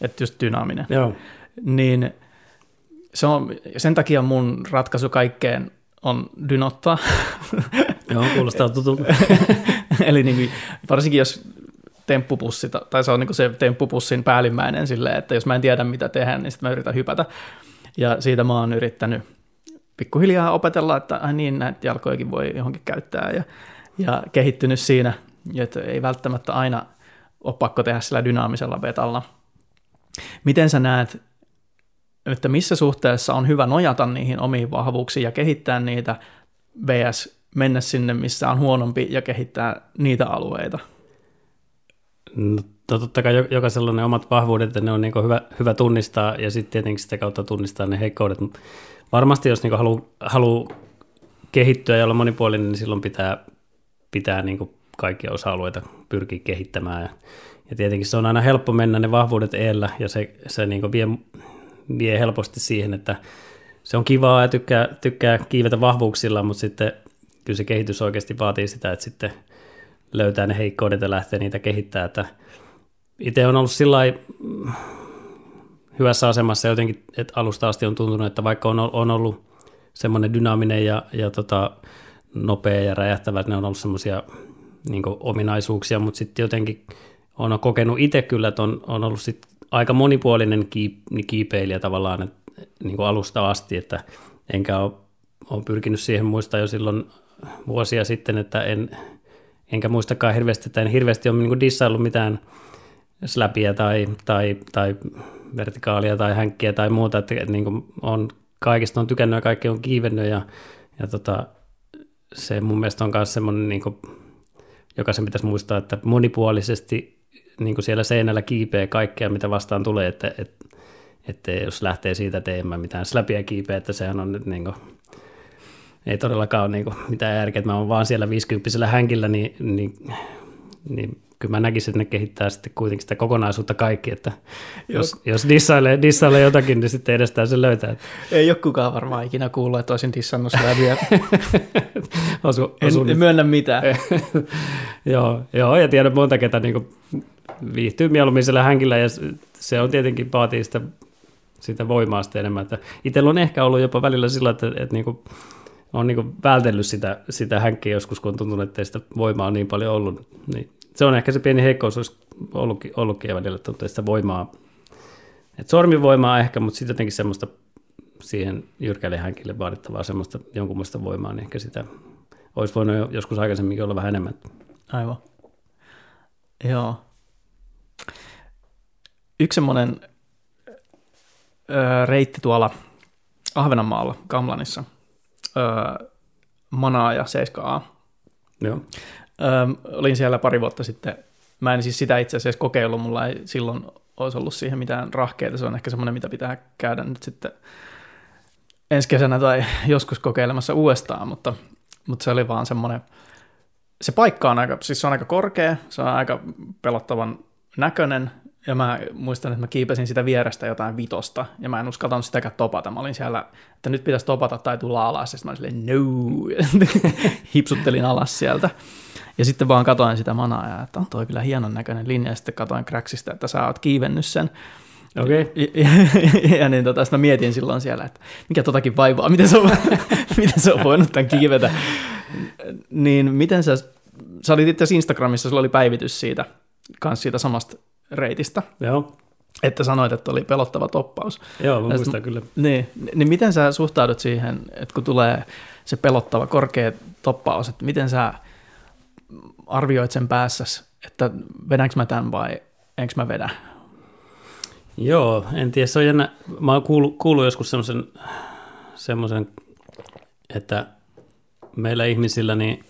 Speaker 1: että just dynaaminen.
Speaker 2: Joo.
Speaker 1: Niin se on, sen takia mun ratkaisu kaikkeen on dynottaa.
Speaker 2: Joo, kuulostaa tutulta.
Speaker 1: Eli niin, varsinkin jos temppupussi, tai se on niin se temppupussin päällimmäinen silleen, että jos mä en tiedä mitä tehdä, niin sitten mä yritän hypätä. Ja siitä mä oon yrittänyt pikkuhiljaa opetella, että ai niin, näitä jalkojakin voi johonkin käyttää ja, ja kehittynyt siinä, että ei välttämättä aina ole pakko tehdä sillä dynaamisella betalla. Miten sä näet että missä suhteessa on hyvä nojata niihin omiin vahvuuksiin ja kehittää niitä vs. mennä sinne, missä on huonompi ja kehittää niitä alueita?
Speaker 2: No, no totta kai jokaisella on ne omat vahvuudet, että ne on niin hyvä, hyvä tunnistaa ja sitten tietenkin sitä kautta tunnistaa ne heikkoudet. Varmasti jos niin haluaa halu kehittyä ja olla monipuolinen, niin silloin pitää, pitää niin kaikkia osa-alueita pyrkiä kehittämään. Ja, ja tietenkin se on aina helppo mennä ne vahvuudet eellä ja se, se niin vie, vie helposti siihen, että se on kivaa ja tykkää, tykkää kiivetä vahvuuksilla, mutta sitten kyllä se kehitys oikeasti vaatii sitä, että sitten löytää ne heikkoudet ja lähtee niitä kehittämään. Että itse on ollut sillä hyvässä asemassa jotenkin, että alusta asti on tuntunut, että vaikka on, on ollut semmoinen dynaaminen ja, ja tota, nopea ja räjähtävä, että ne on ollut semmoisia niin ominaisuuksia, mutta sitten jotenkin on kokenut itse kyllä, että on, on ollut sit aika monipuolinen kiip, kiipeilijä tavallaan että, niin alusta asti, että enkä ole, ole pyrkinyt siihen muistaa jo silloin vuosia sitten, että en, enkä muistakaan hirveästi, että en hirveästi ole niin dissaillut mitään släpiä tai, tai, tai vertikaalia tai hänkkiä tai muuta, että, niin kuin on, kaikista on tykännyt ja kaikki on kiivennyt ja, ja tota, se mun mielestä on myös semmoinen, niin kuin, jokaisen pitäisi muistaa, että monipuolisesti niin kuin siellä seinällä kiipeä kaikkea, mitä vastaan tulee, että, että, että jos lähtee siitä, että mä mitään släpiä kiipeä, että sehän on nyt niin kuin, ei todellakaan ole niin kuin mitään järkeä, että mä oon vaan siellä 50 hänkillä, niin, niin, niin kyllä mä näkisin, että ne kehittää sitten kuitenkin sitä kokonaisuutta kaikki, että jos, jos dissailee, dissailee jotakin, niin sitten edestään se löytää.
Speaker 1: Ei ole kukaan varmaan ikinä kuullut, että olisin dissannut sitä vielä.
Speaker 2: osu,
Speaker 1: en, en myönnä mitään.
Speaker 2: joo, joo, ja tiedän monta, ketä niin viihtyy mieluummin siellä hänkillä, ja se on tietenkin vaatii sitä, sitä voimaa sitten enemmän. Että itsellä on ehkä ollut jopa välillä sillä, että, että niin kuin, on niin vältellyt sitä, sitä hänkkiä joskus, kun on tuntunut, että ei sitä voimaa niin paljon ollut. Niin se on ehkä se pieni heikkous, olisi ollutkin, ollutkin välillä, että sitä voimaa, että sormivoimaa ehkä, mutta sitten jotenkin semmoista siihen jyrkälle hänkille vaadittavaa semmoista jonkunlaista voimaa, niin ehkä sitä olisi voinut joskus aikaisemminkin olla vähän enemmän.
Speaker 1: Aivan. Joo. Yksi semmoinen öö, reitti tuolla Ahvenanmaalla, Kamlanissa, öö, Manaa ja 7A.
Speaker 2: Joo.
Speaker 1: Olin siellä pari vuotta sitten. Mä en siis sitä itse asiassa kokeillut, mulla ei silloin olisi ollut siihen mitään rahkeita. Se on ehkä semmoinen, mitä pitää käydä nyt sitten ensi kesänä tai joskus kokeilemassa uudestaan, mutta, mutta se oli vaan semmoinen, se paikka on aika, siis se on aika korkea, se on aika pelottavan näköinen, ja mä muistan, että mä kiipesin sitä vierestä jotain vitosta, ja mä en uskaltanut sitäkään topata. Mä olin siellä, että nyt pitäisi topata tai tulla alas, ja sitten mä olin silleen, no, hipsuttelin alas sieltä. Ja sitten vaan katoin sitä manaa, ja että on toi kyllä hienon näköinen linja, ja sitten katoin Cracksista, että sä oot kiivennyt sen.
Speaker 2: Okei. Okay.
Speaker 1: Ja, ja, ja, niin tota, mä mietin silloin siellä, että mikä totakin vaivaa, miten se on, miten se on voinut tämän kiivetä. Niin miten sä, sä olit itse Instagramissa, sulla oli päivitys siitä, kans siitä samasta reitistä.
Speaker 2: Joo.
Speaker 1: Että sanoit, että oli pelottava toppaus.
Speaker 2: Joo, mä muistan kyllä.
Speaker 1: Niin, niin miten sä suhtaudut siihen, että kun tulee se pelottava korkea toppaus, että miten sä arvioit sen päässä, että vedänkö mä tämän vai enkö mä vedä?
Speaker 2: Joo, en tiedä, se on jännä. Mä oon kuullut, kuullut joskus semmoisen, semmoisen, että meillä ihmisillä niin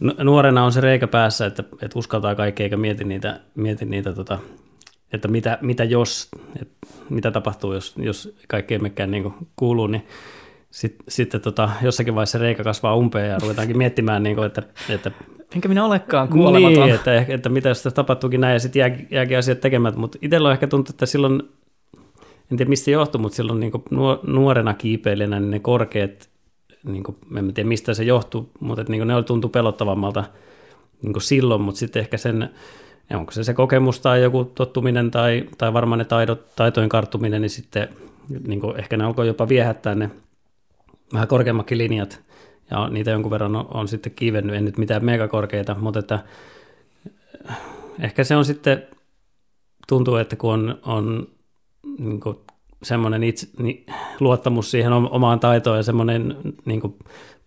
Speaker 2: nuorena on se reikä päässä, että, että uskaltaa kaikkea eikä mieti niitä, mieti niitä tota, että mitä, mitä jos, että mitä tapahtuu, jos, jos kaikki ei mekään niin kuuluu, niin sitten sit, tota, jossakin vaiheessa se reikä kasvaa umpeen ja ruvetaankin miettimään, niin kuin, että, että
Speaker 1: Enkä minä olekaan kuolematon.
Speaker 2: Niin, että, että mitä jos tapahtuukin näin ja sitten jää, jääkin asiat tekemään. Mutta itsellä on ehkä tuntuu, että silloin, en tiedä mistä johtuu, mutta silloin niin nuorena kiipeilijänä niin ne korkeat, niin kuin, en tiedä mistä se johtuu, mutta että, niin ne tuntuu pelottavammalta niin silloin, mutta sitten ehkä sen, onko se se kokemus tai joku tottuminen tai, tai varmaan ne taidot, taitojen karttuminen, niin sitten niin ehkä ne alkoi jopa viehättää ne vähän korkeammatkin linjat. Ja niitä jonkun verran on, on sitten kiivennyt, en nyt mitään megakorkeita, mutta että eh, ehkä se on sitten, tuntuu, että kun on, on niin semmoinen itse, niin, luottamus siihen omaan taitoon ja semmoinen niin kuin,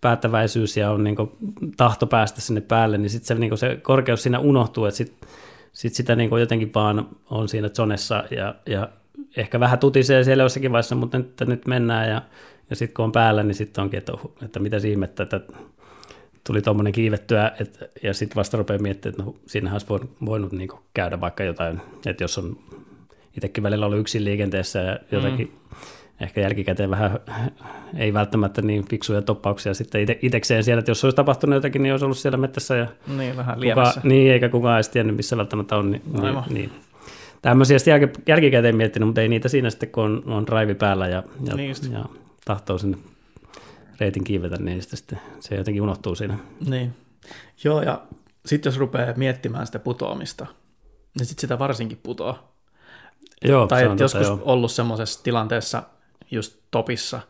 Speaker 2: päättäväisyys ja on niin kuin, tahto päästä sinne päälle, niin sitten se, niin se korkeus siinä unohtuu, että sitten sit sitä niin kuin, jotenkin vaan on siinä zonessa ja, ja ehkä vähän tutisee siellä jossakin vaiheessa, mutta nyt, nyt mennään ja ja sitten kun on päällä, niin sitten onkin, että, että mitä ihmettä, että tuli tuommoinen kiivettyä, et, ja sitten vasta rupeaa miettimään, että no, siinähän olisi voinut, voinut niin käydä vaikka jotain, että jos on itsekin välillä ollut yksin liikenteessä ja jotakin mm. ehkä jälkikäteen vähän ei välttämättä niin fiksuja toppauksia sitten ite, itekseen siellä, että jos olisi tapahtunut jotakin, niin olisi ollut siellä mettässä ja
Speaker 1: niin, vähän
Speaker 2: kuka, niin, eikä kukaan edes tiennyt, missä välttämättä on. Niin, niin, niin. Tämmöisiä sitten jälki, jälkikäteen miettinyt, mutta ei niitä siinä sitten, kun on, on drive päällä ja, ja, niin ja tahtoo sinne reitin kiivetä, niin sitten, sitten se jotenkin unohtuu siinä.
Speaker 1: Niin. Joo, ja sitten jos rupeaa miettimään sitä putoamista, niin sitten sitä varsinkin putoaa.
Speaker 2: Joo,
Speaker 1: tai
Speaker 2: että
Speaker 1: joskus
Speaker 2: joo.
Speaker 1: ollut semmoisessa tilanteessa just topissa,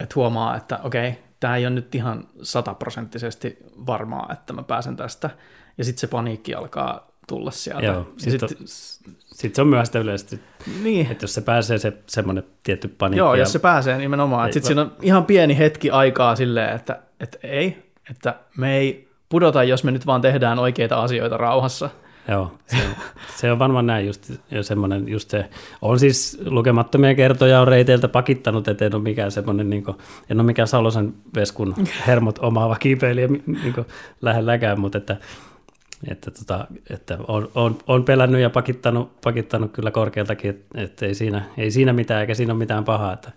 Speaker 1: että huomaa, että okei, tämä ei ole nyt ihan sataprosenttisesti varmaa, että mä pääsen tästä. Ja sitten se paniikki alkaa tulla sieltä.
Speaker 2: Joo, sitten sit, sit se on myös yleisesti,
Speaker 1: niin.
Speaker 2: että jos se pääsee se semmoinen tietty paniikki.
Speaker 1: Joo, jos se pääsee nimenomaan. Sitten siinä on ihan pieni hetki aikaa silleen, että, että ei, että me ei pudota, jos me nyt vaan tehdään oikeita asioita rauhassa.
Speaker 2: Joo, se on, se on varmaan näin just, semmoinen, just se, on siis lukemattomia kertoja on reiteiltä pakittanut, että en ole mikään semmoinen, niin kuin, en ole mikään Salosen veskun hermot omaava kiipeilijä niin lähelläkään, mutta että, että, tota, että on, on, on, pelännyt ja pakittanut, pakittanut kyllä korkealtakin, että, että ei, siinä, ei siinä mitään eikä siinä ole mitään pahaa, että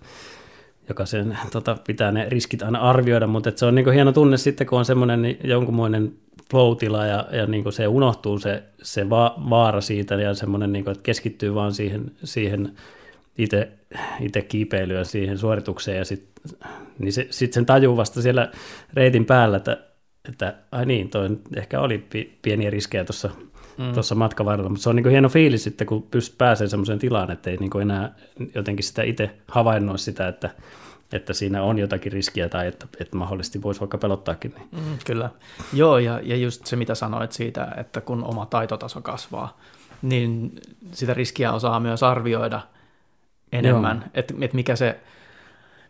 Speaker 2: jokaisen tota, pitää ne riskit aina arvioida, mutta se on niin hieno tunne sitten, kun on semmoinen niin jonkunmoinen flow-tila ja, ja niin se unohtuu se, se va, vaara siitä ja semmoinen, niin kuin, että keskittyy vaan siihen, siihen itse, itse kiipeilyyn siihen suoritukseen ja sitten niin se, sit sen tajuu vasta siellä reitin päällä, että, että ai niin, toi ehkä oli pieniä riskejä tuossa mm. tuossa matkan varrella, mutta se on niin kuin hieno fiilis sitten, kun pystyt pääsee semmoiseen tilaan, että ei niin kuin enää jotenkin sitä itse havainnoi sitä, että että siinä on jotakin riskiä tai että, että mahdollisesti voisi vaikka pelottaakin. Niin.
Speaker 1: Mm, kyllä. Joo, ja, ja just se, mitä sanoit siitä, että kun oma taitotaso kasvaa, niin sitä riskiä osaa myös arvioida enemmän, että et mikä, se,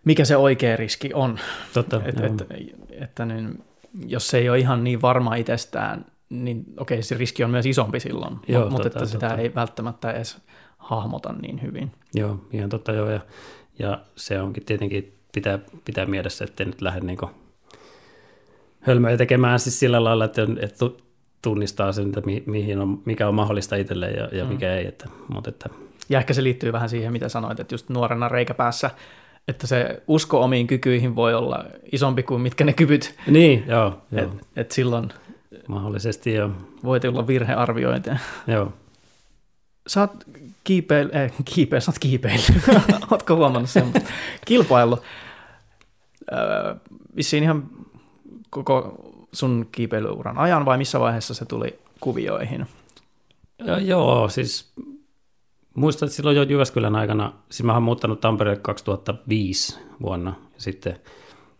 Speaker 1: mikä se oikea riski on.
Speaker 2: Totta,
Speaker 1: et, et, että niin, jos se ei ole ihan niin varma itsestään, niin okei, se riski on myös isompi silloin, joo, mutta tota, että sitä totta. ei välttämättä edes hahmota niin hyvin.
Speaker 2: Joo, ihan totta joo, ja ja se onkin tietenkin pitää, pitää mielessä, ettei nyt lähde niin hölmöjä tekemään siis sillä lailla, että, että tunnistaa sen, että mihin on, mikä on mahdollista itselle ja, ja mikä mm. ei. Että, mutta että...
Speaker 1: Ja ehkä se liittyy vähän siihen, mitä sanoit, että just nuorena reikäpäässä, että se usko omiin kykyihin voi olla isompi kuin mitkä ne kyvyt.
Speaker 2: Niin, joo. joo.
Speaker 1: Et, et silloin
Speaker 2: Mahdollisesti joo.
Speaker 1: Voi tulla virhearviointia.
Speaker 2: Joo.
Speaker 1: Sä oot kiipeil, eh, kiipeil, sä oot kiipeillyt. Ootko huomannut sen? Kilpailu. Öö, vissiin ihan koko sun kiipeilyuran ajan vai missä vaiheessa se tuli kuvioihin?
Speaker 2: Ja, joo, siis muistan, että silloin jo Jyväskylän aikana, siis mä oon muuttanut Tampereelle 2005 vuonna ja sitten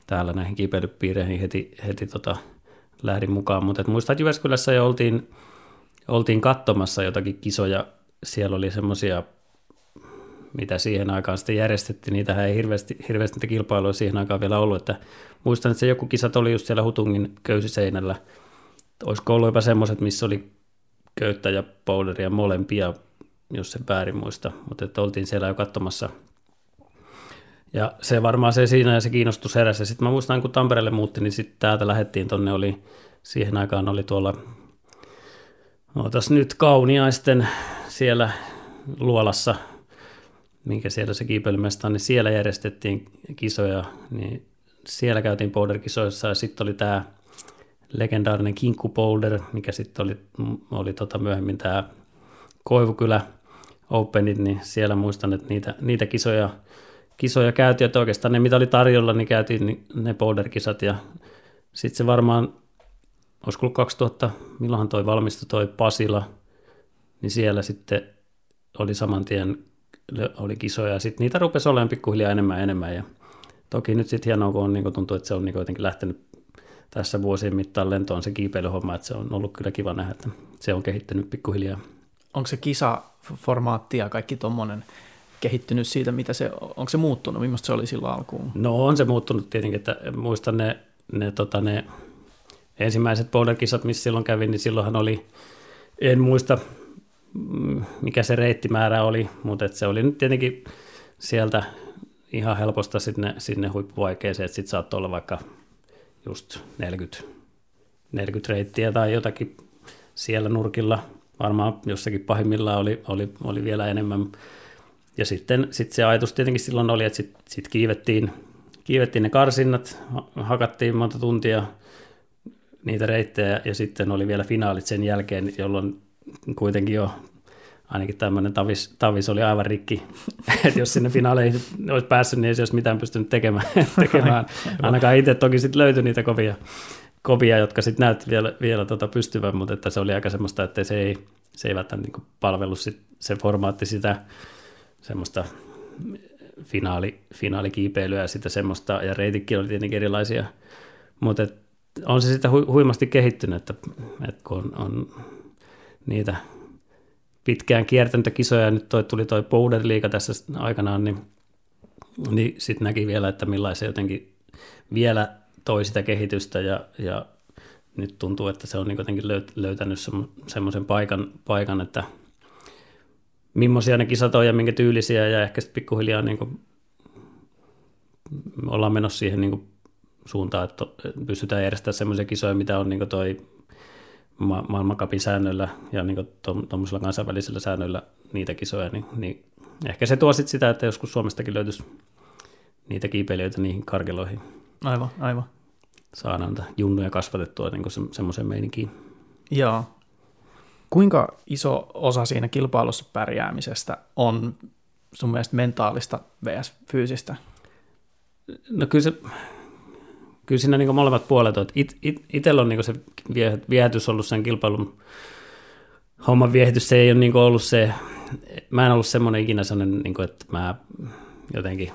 Speaker 2: täällä näihin kiipeilypiireihin heti, heti tota, lähdin mukaan, mutta muistan, että Jyväskylässä jo oltiin, oltiin katsomassa jotakin kisoja. Siellä oli semmoisia, mitä siihen aikaan sitten järjestettiin, niitä ei hirveästi, hirveästi niitä kilpailuja siihen aikaan vielä ollut, että muistan, että se joku kisat oli just siellä Hutungin köysiseinällä, olisiko ollut jopa semmoiset, missä oli köyttä ja bouleria molempia, jos se väärin muista, mutta että oltiin siellä jo katsomassa. Ja se varmaan se siinä ja se kiinnostus heräsi. Sitten mä muistan, kun Tampereelle muutti, niin sitten täältä lähdettiin tonne, oli, siihen aikaan oli tuolla, ootas nyt kauniaisten siellä luolassa, minkä siellä se kiipeilymesta niin siellä järjestettiin kisoja, niin siellä käytiin boulder-kisoissa ja sitten oli tämä legendaarinen Kinkku Boulder, mikä sitten oli, oli tota myöhemmin tämä Koivukylä Openit, niin siellä muistan, että niitä, niitä kisoja, kisoja käytiin, että oikeastaan ne mitä oli tarjolla, niin käytiin ne boulder-kisat ja sitten se varmaan, olisiko ollut 2000, milloinhan toi valmistui toi Pasila – niin siellä sitten oli saman tien oli kisoja ja sitten niitä rupesi olemaan pikkuhiljaa enemmän ja enemmän ja toki nyt sitten hienoa, kun on, niin kun tuntuu, että se on niin jotenkin lähtenyt tässä vuosien mittaan lentoon se kiipeilyhomma, että se on ollut kyllä kiva nähdä, että se on kehittynyt pikkuhiljaa.
Speaker 1: Onko se kisaformaatti ja kaikki tuommoinen kehittynyt siitä, mitä se, onko se muuttunut, millaista se oli silloin alkuun?
Speaker 2: No on se muuttunut tietenkin, että muistan ne, ne, tota, ne ensimmäiset boulder-kisat, missä silloin kävin, niin silloinhan oli, en muista mikä se reittimäärä oli, mutta se oli nyt tietenkin sieltä ihan helposta sinne, sinne huippuvaikeeseen, että sitten saattoi olla vaikka just 40, 40 reittiä tai jotakin siellä nurkilla. Varmaan jossakin pahimmillaan oli, oli, oli vielä enemmän. Ja sitten sit se ajatus tietenkin silloin oli, että sitten sit kiivettiin, kiivettiin ne karsinnat, hakattiin monta tuntia niitä reittejä ja sitten oli vielä finaalit sen jälkeen, jolloin kuitenkin jo ainakin tämmöinen tavis, tavis oli aivan rikki, että jos sinne finaaleihin olisi päässyt, niin ei se olisi mitään pystynyt tekemään. tekemään. Ainakaan itse toki sitten löytyi niitä kovia, kovia jotka sitten näytti vielä, vielä tota pystyvän, mutta että se oli aika semmoista, että se ei, se ei välttämättä niin palvellut sit, se formaatti sitä semmoista finaali, finaalikiipeilyä ja sitä semmoista, ja reitikin oli tietenkin erilaisia, mutta on se sitten hu, huimasti kehittynyt, että, että kun on, on niitä pitkään kiertänyt kisoja, ja nyt toi, tuli toi Powder-liiga tässä aikanaan, niin, niin sitten näki vielä, että millaisen jotenkin vielä toi sitä kehitystä, ja, ja nyt tuntuu, että se on niin jotenkin löytänyt semmoisen paikan, paikan, että millaisia ne kisat on ja minkä tyylisiä, ja ehkä sitten pikkuhiljaa niin kuin ollaan menossa siihen niin kuin suuntaan, että pystytään järjestämään semmoisia kisoja, mitä on niin toi ma- maailmankapin säännöillä ja niin tuommoisilla kansainvälisillä säännöillä niitä kisoja, niin, niin ehkä se tuo sit sitä, että joskus Suomestakin löytyisi niitä kiipeilijöitä niihin karkeloihin.
Speaker 1: Aivan, aivan.
Speaker 2: Saadaan junnuja kasvatettua niin se, semmoiseen meininkiin.
Speaker 1: Joo. Kuinka iso osa siinä kilpailussa pärjäämisestä on sun mielestä mentaalista vs. fyysistä?
Speaker 2: No kyllä se kyllä siinä niin molemmat puolet on. It, it, itsellä on niin se viehätys ollut sen kilpailun homman viehätys, se ei ole niin ollut se, mä en ollut semmoinen ikinä sellainen, niin kuin, että mä jotenkin,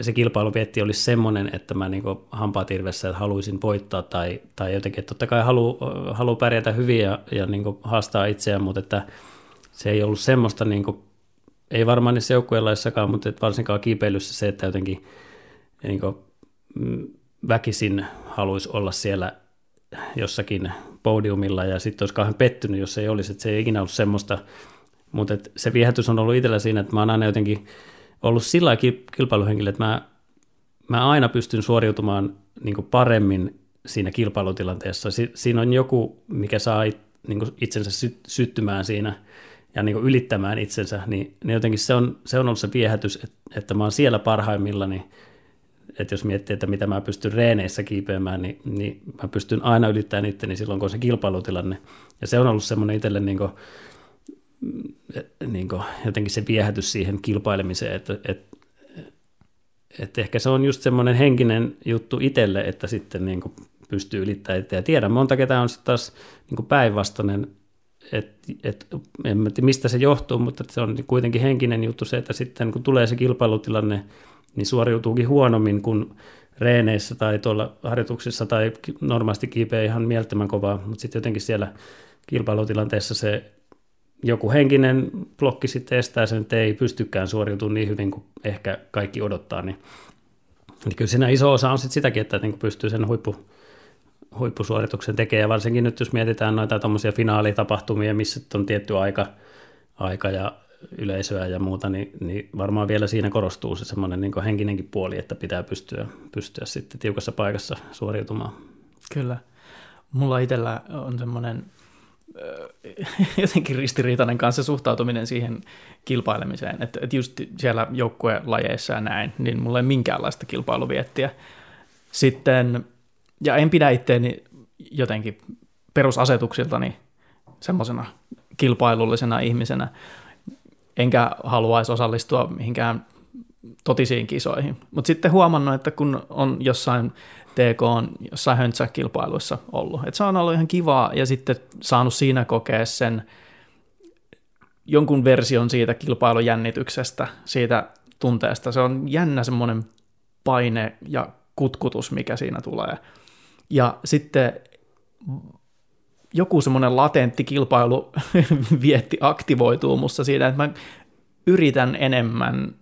Speaker 2: se kilpailuvietti olisi semmoinen, että mä niin hampaatirvessä että haluaisin voittaa tai, tai jotenkin, että totta kai haluaa halu pärjätä hyvin ja, ja niin haastaa itseään, mutta että se ei ollut semmoista, niin kuin, ei varmaan niissä joukkueenlaissakaan, mutta varsinkaan kiipeilyssä se, että jotenkin niin kuin, väkisin haluaisi olla siellä jossakin podiumilla ja sitten olisi kauhean pettynyt, jos ei olisi, että se ei ikinä ollut semmoista, mutta se viehätys on ollut itsellä siinä, että mä oon aina jotenkin ollut sillä kilpailuhenkilö, että mä, mä aina pystyn suoriutumaan niin paremmin siinä kilpailutilanteessa. Si, siinä on joku, mikä saa it, niin itsensä sy, syttymään siinä ja niin ylittämään itsensä, niin, niin jotenkin se on, se on ollut se viehätys, että, että mä oon siellä parhaimmillani, että jos miettii, että mitä mä pystyn reeneissä kiipeämään, niin, niin mä pystyn aina ylittämään itteni silloin, kun on se kilpailutilanne. Ja se on ollut semmoinen itselle niin kuin, niin kuin, jotenkin se viehätys siihen kilpailemiseen, että, että, että ehkä se on just semmoinen henkinen juttu itselle, että sitten niin kuin pystyy ylittämään itse. Ja tiedän monta ketä on sitten taas niin päinvastainen, että et, en tiedä mistä se johtuu, mutta se on kuitenkin henkinen juttu se, että sitten kun tulee se kilpailutilanne, niin suoriutuukin huonommin kuin reeneissä tai tuolla harjoituksissa tai normaalisti kiipeä ihan mielettömän kovaa, mutta sitten jotenkin siellä kilpailutilanteessa se joku henkinen blokki sitten estää sen, että ei pystykään suoriutumaan niin hyvin kuin ehkä kaikki odottaa, niin, niin kyllä siinä iso osa on sitten sitäkin, että niin pystyy sen huippu, huippusuorituksen tekemään, ja varsinkin nyt jos mietitään noita tuommoisia finaalitapahtumia, missä on tietty aika, aika ja yleisöä ja muuta, niin, niin varmaan vielä siinä korostuu se semmoinen niin henkinenkin puoli, että pitää pystyä, pystyä sitten tiukassa paikassa suoriutumaan.
Speaker 1: Kyllä. Mulla itsellä on semmoinen jotenkin ristiriitainen kanssa suhtautuminen siihen kilpailemiseen, että, että just siellä joukkuelajeissa ja näin, niin mulla ei minkäänlaista kilpailuviettiä. Sitten, ja en pidä itteeni jotenkin perusasetuksiltani semmoisena kilpailullisena ihmisenä, enkä haluaisi osallistua mihinkään totisiin kisoihin. Mutta sitten huomannut, että kun on jossain TK on jossain höntsäkilpailuissa ollut, että se on ollut ihan kivaa ja sitten saanut siinä kokea sen jonkun version siitä kilpailujännityksestä, siitä tunteesta. Se on jännä semmoinen paine ja kutkutus, mikä siinä tulee. Ja sitten joku semmoinen latentti kilpailu vietti aktivoituu musta siitä, että mä yritän enemmän,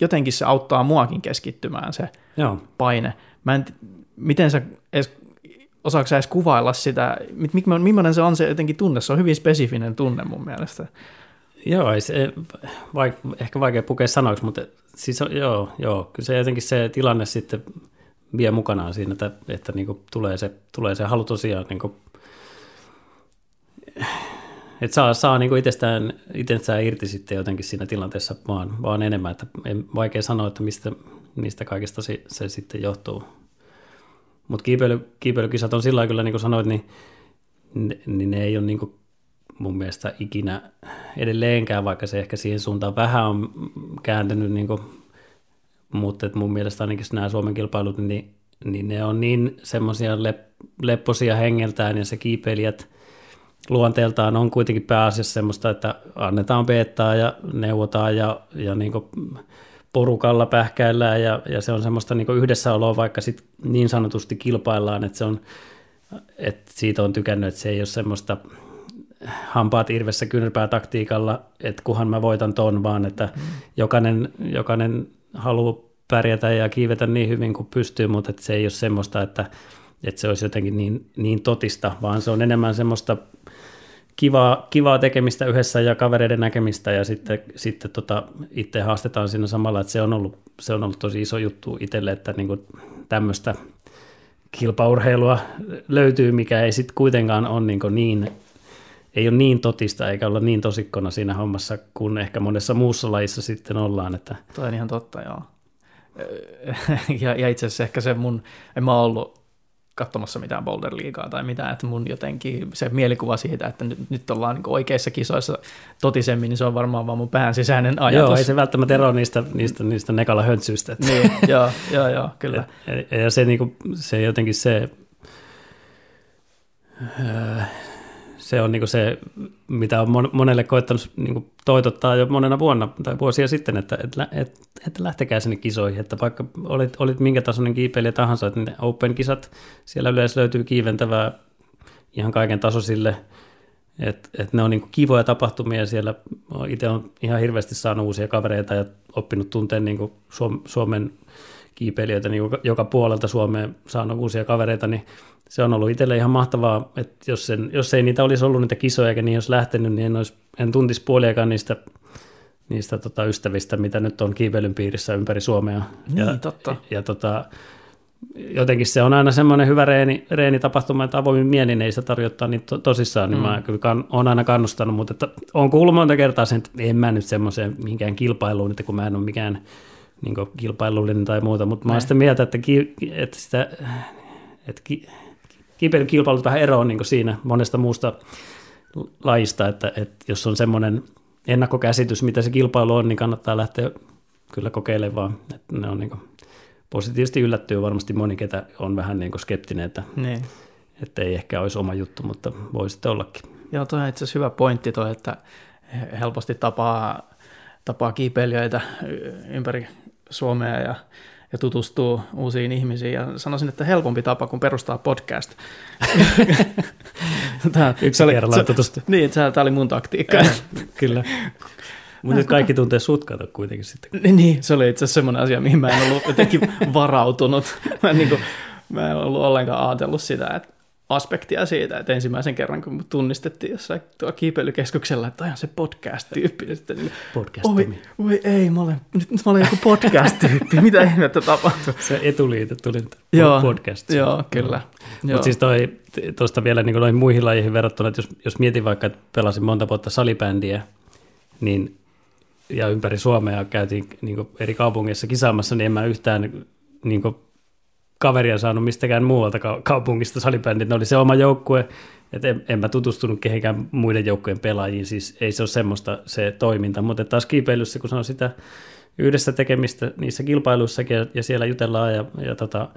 Speaker 1: jotenkin se auttaa muakin keskittymään se Joo. paine. Mä en, miten sä edes, osaako sä edes kuvailla sitä, millainen se on se jotenkin tunne, se on hyvin spesifinen tunne mun mielestä.
Speaker 2: Joo, ei se, vaik, ehkä vaikea pukea sanoiksi, mutta siis on, joo, joo, kyllä se jotenkin se tilanne sitten vie mukanaan siinä, että, että niin kuin tulee, se, tulee se halu tosiaan, niin kuin, että saa, saa niin kuin itsestään, itsestään irti sitten jotenkin siinä tilanteessa vaan, vaan enemmän, että en, vaikea sanoa, että mistä, mistä kaikesta se, se sitten johtuu. Mutta kiipeily, kiipeilykisat on sillä kyllä, niin kuin sanoit, niin, niin ne ei ole niin kuin mun mielestä ikinä edelleenkään, vaikka se ehkä siihen suuntaan vähän on kääntynyt, niin kuin, mutta mun mielestä ainakin nämä Suomen kilpailut, niin, niin ne on niin semmoisia lep, lepposia hengeltään ja se kiipeilijät luonteeltaan on kuitenkin pääasiassa semmoista, että annetaan beettaa ja neuvotaan ja, ja niin kuin porukalla pähkäillään ja, ja se on semmoista niin yhdessäoloa, vaikka sit niin sanotusti kilpaillaan, että se on, että siitä on tykännyt, että se ei ole semmoista hampaat irvessä kyynärpää taktiikalla, että kuhan mä voitan ton, vaan että mm. jokainen, jokainen haluaa pärjätä ja kiivetä niin hyvin kuin pystyy, mutta että se ei ole semmoista, että, että se olisi jotenkin niin, niin totista, vaan se on enemmän semmoista kivaa, kivaa tekemistä yhdessä ja kavereiden näkemistä ja sitten, sitten tota, itse haastetaan siinä samalla, että se on ollut, se on ollut tosi iso juttu itselle, että niin tämmöistä kilpaurheilua löytyy, mikä ei sitten kuitenkaan ole niin, niin ei ole niin totista eikä olla niin tosikkona siinä hommassa kuin ehkä monessa muussa lajissa sitten ollaan. Että...
Speaker 1: Toi on ihan totta, joo. ja, ja itse asiassa ehkä se mun, en mä ollut katsomassa mitään boulder-liigaa tai mitään, että mun jotenkin se mielikuva siitä, että nyt, nyt ollaan niin oikeissa kisoissa totisemmin, niin se on varmaan vaan mun pään sisäinen ajatus.
Speaker 2: Joo, ei se välttämättä ero niistä, niistä, niistä nekala höntsyistä.
Speaker 1: niin, joo, joo, joo, kyllä.
Speaker 2: Et, ja se, niin kuin, se jotenkin se, se on niin se, mitä on monelle koettanut niin toitottaa jo monena vuonna tai vuosia sitten, että, että, että, että lähtekää sinne kisoihin, että vaikka olit, olit minkä tasoinen kiipeilijä tahansa, että ne Open-kisat, siellä yleensä löytyy kiiventävää ihan kaiken tasoisille, että, että ne on niin kivoja tapahtumia siellä, itse on ihan hirveästi saanut uusia kavereita ja oppinut tunteen niin Suomen kiipeilijöitä niin joka puolelta Suomeen saanut uusia kavereita, niin se on ollut itselle ihan mahtavaa, että jos, sen, jos ei niitä olisi ollut niitä kisoja eikä niin olisi lähtenyt, niin en, olisi, en tuntisi puoliakaan niistä, niistä tota ystävistä, mitä nyt on kiipeilyn piirissä ympäri Suomea.
Speaker 1: Niin, ja, totta. Ja,
Speaker 2: ja tota, jotenkin se on aina semmoinen hyvä reeni, reeni tapahtuma, että avoimin mielin ei sitä tarjottaa niin to, tosissaan, niin mm. mä kyllä kan, olen aina kannustanut, mutta että on kuullut monta kertaa sen, että en mä nyt semmoiseen mihinkään kilpailuun, että kun mä en ole mikään niin kilpailullinen tai muuta, mutta mä olen sitä mieltä, että, ki, että, sitä, että ki, kiipeilykilpailut vähän eroon niin siinä monesta muusta lajista, että, että jos on semmoinen ennakkokäsitys, mitä se kilpailu on, niin kannattaa lähteä kyllä kokeilemaan. Että ne on niin kuin, positiivisesti yllättyy varmasti moni, ketä on vähän niin kuin skeptinen, että, niin. että ei ehkä olisi oma juttu, mutta voi sitten ollakin.
Speaker 1: Joo, toi on itse asiassa hyvä pointti toi, että helposti tapaa, tapaa kiipeilijöitä ympäri Suomea ja ja tutustuu uusiin ihmisiin. Ja sanoisin, että helpompi tapa kuin perustaa podcast.
Speaker 2: tämä, Yksi oli, kerrallaan tutustua.
Speaker 1: Niin, tämä oli mun taktiikka.
Speaker 2: Kyllä. Mutta nyt kaikki tuntee sut kato kuitenkin sitten.
Speaker 1: Niin, se oli itse asiassa semmoinen asia, mihin mä en ollut jotenkin varautunut. Mä en, niin kuin, mä en ollut ollenkaan ajatellut sitä, että aspektia siitä, että ensimmäisen kerran kun tunnistettiin jossain tuo kiipeilykeskuksella, että on se podcast-tyyppi. Ja sitten,
Speaker 2: podcast
Speaker 1: oi, oi, ei, mä olen, nyt mä olen joku podcast-tyyppi, mitä ihmettä tapahtuu?
Speaker 2: Se etuliite tuli
Speaker 1: joo,
Speaker 2: podcast.
Speaker 1: Joo, kyllä.
Speaker 2: Mutta siis toi, tuosta vielä niin noihin muihin lajeihin verrattuna, että jos, jos mietin vaikka, että pelasin monta vuotta salibändiä, niin ja ympäri Suomea käytiin niin eri kaupungeissa kisaamassa, niin en mä yhtään niin kaveria saanut mistäkään muualta kaupungista salibändit. Ne oli se oma joukkue, että en, en mä tutustunut kehenkään muiden joukkueen pelaajiin, siis ei se ole semmoista se toiminta, mutta taas kiipeilyssä, kun se on sitä yhdessä tekemistä niissä kilpailuissakin ja, ja siellä jutellaan ja, ja tota,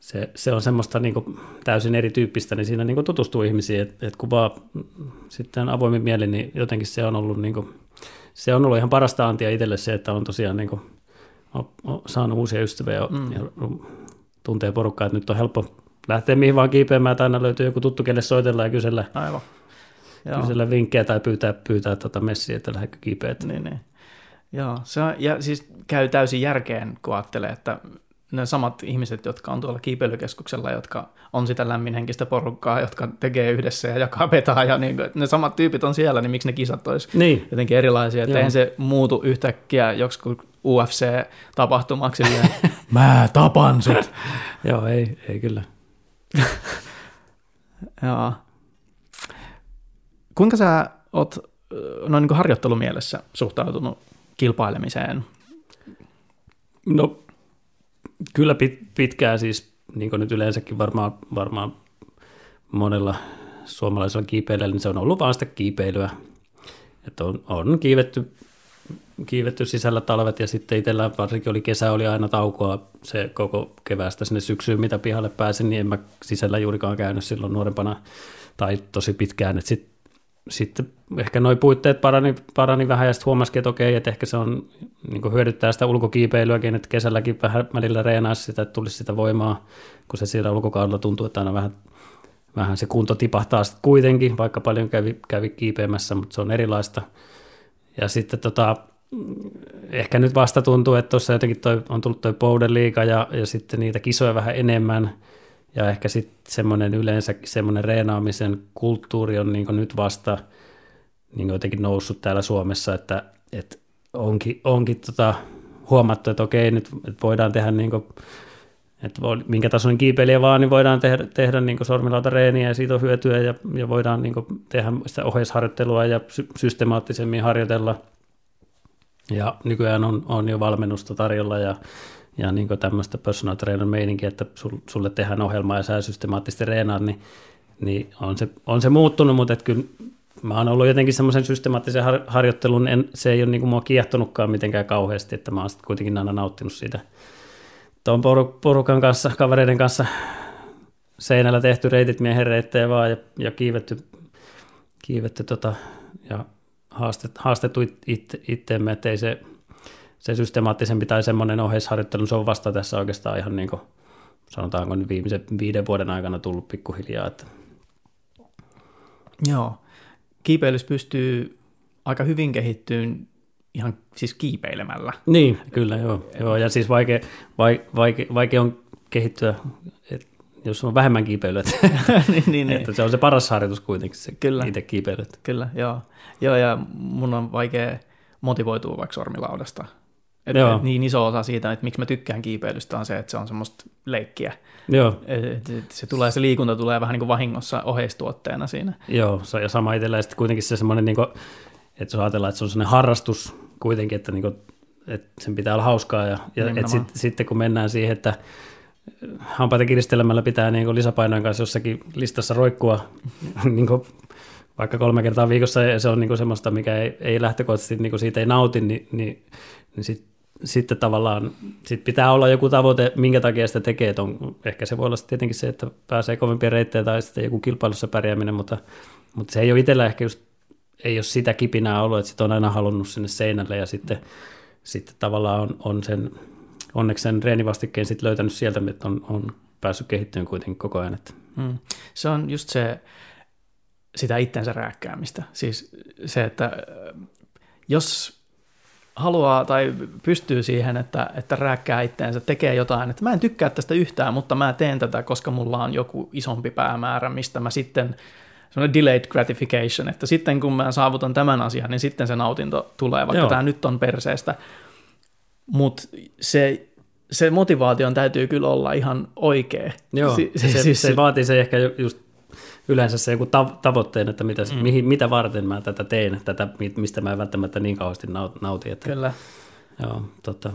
Speaker 2: se, se, on semmoista niin kuin täysin erityyppistä, niin siinä niin kuin tutustuu ihmisiin, että et kun vaan sitten avoimin mieli, niin jotenkin se on ollut, niin kuin, se on ollut ihan parasta antia itselle se, että on tosiaan niin kuin, on, on saanut uusia ystäviä mm. ja tuntee porukkaa, että nyt on helppo lähteä mihin vaan kiipeämään, että aina löytyy joku tuttu, kelle soitella ja kysellä,
Speaker 1: Aivan.
Speaker 2: Joo. kysellä vinkkejä tai pyytää, pyytää tuota messiä, että lähdekö kiipeät.
Speaker 1: Niin, niin. Joo, se on, ja siis käy täysin järkeen, kun ajattelee, että ne samat ihmiset, jotka on tuolla kiipeilykeskuksella, jotka on sitä lämminhenkistä porukkaa, jotka tekee yhdessä ja jakaa petaa, ja niin, ne samat tyypit on siellä, niin miksi ne kisat olisi niin. jotenkin erilaisia, että eihän se muutu yhtäkkiä joksikin UFC-tapahtumaksi. Mä tapan sut.
Speaker 2: Joo, ei, ei kyllä.
Speaker 1: Joo. Kuinka sä oot noin niin harjoittelumielessä suhtautunut kilpailemiseen?
Speaker 2: No kyllä pit, pitkään siis, niin kuin nyt yleensäkin varmaan, varmaan monella suomalaisella kiipeilijällä, niin se on ollut vaan sitä kiipeilyä. Että on, on kiivetty, kiivetty sisällä talvet ja sitten itsellä varsinkin oli kesä, oli aina taukoa se koko keväästä sinne syksyyn, mitä pihalle pääsin, niin en mä sisällä juurikaan käynyt silloin nuorempana tai tosi pitkään. Sitten sitten ehkä nuo puitteet parani, parani vähän ja sitten huomasikin, että okei, että ehkä se on niin hyödyttää sitä ulkokiipeilyäkin, että kesälläkin vähän välillä reenaisi sitä, että tulisi sitä voimaa, kun se siellä ulkokaudella tuntuu, että aina vähän, vähän se kunto tipahtaa sitten kuitenkin, vaikka paljon kävi, kävi kiipeämässä, mutta se on erilaista. Ja sitten tota, ehkä nyt vasta tuntuu, että tuossa jotenkin toi, on tullut tuo Powder liiga ja, ja sitten niitä kisoja vähän enemmän – ja ehkä sitten semmoinen yleensäkin semmoinen reenaamisen kulttuuri on niin nyt vasta niin jotenkin noussut täällä Suomessa, että, että onkin, onkin tota, huomattu, että okei, nyt että voidaan tehdä niin kuin, että voi, minkä tasoinen kiipeilijä vaan, niin voidaan tehdä, tehdä niin reeniä ja siitä on hyötyä ja, ja voidaan niin tehdä sitä ohjeisharjoittelua ja sy- systemaattisemmin harjoitella. Ja nykyään on, on jo valmennusta tarjolla ja ja niin tämmöistä personal trainer meininkiä, että sulle tehdään ohjelmaa ja sä systemaattisesti reenaat, niin, niin on, se, on se muuttunut, mutta kyllä mä oon ollut jotenkin semmoisen systemaattisen har, harjoittelun, en, se ei ole niin kuin mua kiehtonutkaan mitenkään kauheasti, että mä oon sitten kuitenkin aina nauttinut siitä tuon porukan kanssa, kavereiden kanssa seinällä tehty reitit miehen reittejä vaan ja, ja kiivetty, kiivetty tota, ja haastet, haastettu it, itteemme, että ei se, se systemaattisempi tai semmoinen ohjeisharjoittelu, se on vasta tässä oikeastaan ihan niin kuin, sanotaanko nyt viimeisen viiden vuoden aikana tullut pikkuhiljaa. Että.
Speaker 1: Joo, kiipeilys pystyy aika hyvin kehittyyn ihan siis kiipeilemällä.
Speaker 2: Niin, kyllä joo. joo ja siis vaikea, vaikea, vaikea on kehittyä, et, jos on vähemmän kiipeilyä. niin, niin, että se on se paras harjoitus kuitenkin, se kyllä. itse kiipeily.
Speaker 1: Kyllä, joo. joo. ja mun on vaikea motivoitua vaikka sormilaudasta et, et niin iso osa siitä, että miksi mä tykkään kiipeilystä on se, että se on semmoista leikkiä.
Speaker 2: Joo.
Speaker 1: Et, et, se, tulee, se liikunta tulee vähän niin kuin vahingossa oheistuotteena siinä.
Speaker 2: Joo, se, ja sama itsellä. Ja sitten kuitenkin se semmoinen, niin kuin, että jos ajatellaan, että se on semmoinen harrastus kuitenkin, että, niin kuin, että sen pitää olla hauskaa. Ja, ja että sit, sitten kun mennään siihen, että hampaita kiristelemällä pitää niin lisäpainojen kanssa jossakin listassa roikkua niin kuin vaikka kolme kertaa viikossa ja se on niin kuin semmoista, mikä ei, ei lähtökohtaisesti niin kuin siitä ei nauti, niin, niin, niin sitten sitten tavallaan sit pitää olla joku tavoite, minkä takia sitä tekee. On, ehkä se voi olla tietenkin se, että pääsee kovempia reittejä tai sitten joku kilpailussa pärjääminen, mutta, mutta se ei ole itsellä ehkä just, ei ole sitä kipinää ollut, että sit on aina halunnut sinne seinälle ja sitten, sitten tavallaan on, on sen, onneksi sen reenivastikkeen sitten löytänyt sieltä, että on, on päässyt kehittymään kuitenkin koko ajan. Että.
Speaker 1: Hmm. Se on just se, sitä itsensä rääkkäämistä. Siis se, että jos haluaa tai pystyy siihen, että, että rääkkää itteensä, tekee jotain, että mä en tykkää tästä yhtään, mutta mä teen tätä, koska mulla on joku isompi päämäärä, mistä mä sitten, semmoinen delayed gratification, että sitten kun mä saavutan tämän asian, niin sitten se nautinto tulee, vaikka Joo. tämä nyt on perseestä. Mutta se, se motivaation täytyy kyllä olla ihan oikea.
Speaker 2: Joo, si- se, se, siis, se vaatii se ehkä just yleensä se joku tav- tavoitteen, että mitä, mm. mihin, mitä varten mä tätä teen, tätä, mistä mä en välttämättä niin kauheasti nauti. Että,
Speaker 1: Kyllä.
Speaker 2: Joo, tota.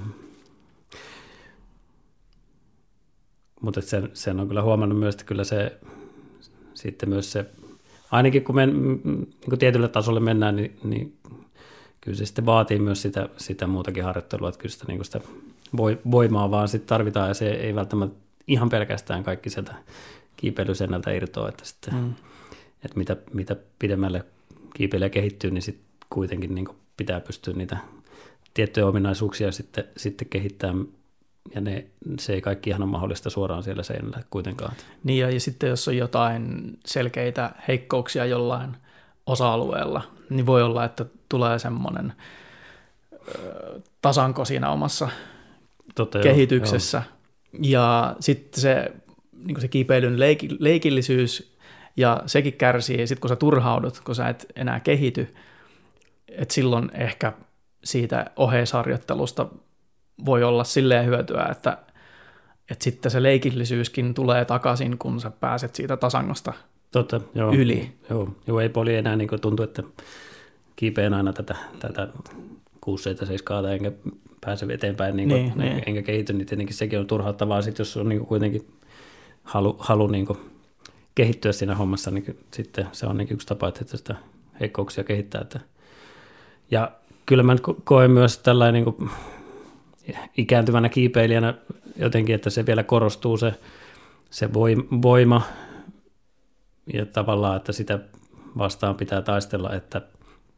Speaker 2: Mutta sen, sen on kyllä huomannut myös, että kyllä se sitten myös se, ainakin kun, men, niin kun tietylle tasolle mennään, niin, niin kyllä se sitten vaatii myös sitä, sitä muutakin harjoittelua, että kyllä sitä, niin sitä voimaa vaan sitten tarvitaan ja se ei välttämättä ihan pelkästään kaikki sieltä kiipeilysennältä irtoa, että, sitten, mm. että mitä, mitä pidemmälle kiipeilijä kehittyy, niin sitten kuitenkin niin pitää pystyä niitä tiettyjä ominaisuuksia sitten, sitten kehittämään ja ne, se ei kaikki ihan ole mahdollista suoraan siellä seinällä kuitenkaan.
Speaker 1: Niin ja, ja sitten jos on jotain selkeitä heikkouksia jollain osa-alueella, niin voi olla, että tulee semmoinen tasanko siinä omassa Totta, kehityksessä. Joo, joo. Ja sitten se niin se kiipeilyn leik- leikillisyys ja sekin kärsii, sitten kun sä turhaudut, kun sä et enää kehity, että silloin ehkä siitä oheisharjoittelusta voi olla silleen hyötyä, että, että sitten se leikillisyyskin tulee takaisin, kun sä pääset siitä tasangosta
Speaker 2: Totta, joo.
Speaker 1: yli.
Speaker 2: Joo, joo ei poli enää niin tuntuu, että kiipeen aina tätä, tätä 6 7 7 enkä pääse eteenpäin, niin kuin,
Speaker 1: Niin, niin.
Speaker 2: enkä kehity, niin tietenkin sekin on turhauttavaa, sit jos on niin kuin kuitenkin halu, halu niin kuin kehittyä siinä hommassa, niin sitten se on niin yksi tapa, että sitä heikkouksia kehittää. Että. Ja kyllä mä nyt ko- koen myös tällainen niin kuin ikääntyvänä kiipeilijänä jotenkin, että se vielä korostuu se, se voim- voima ja tavallaan, että sitä vastaan pitää taistella, että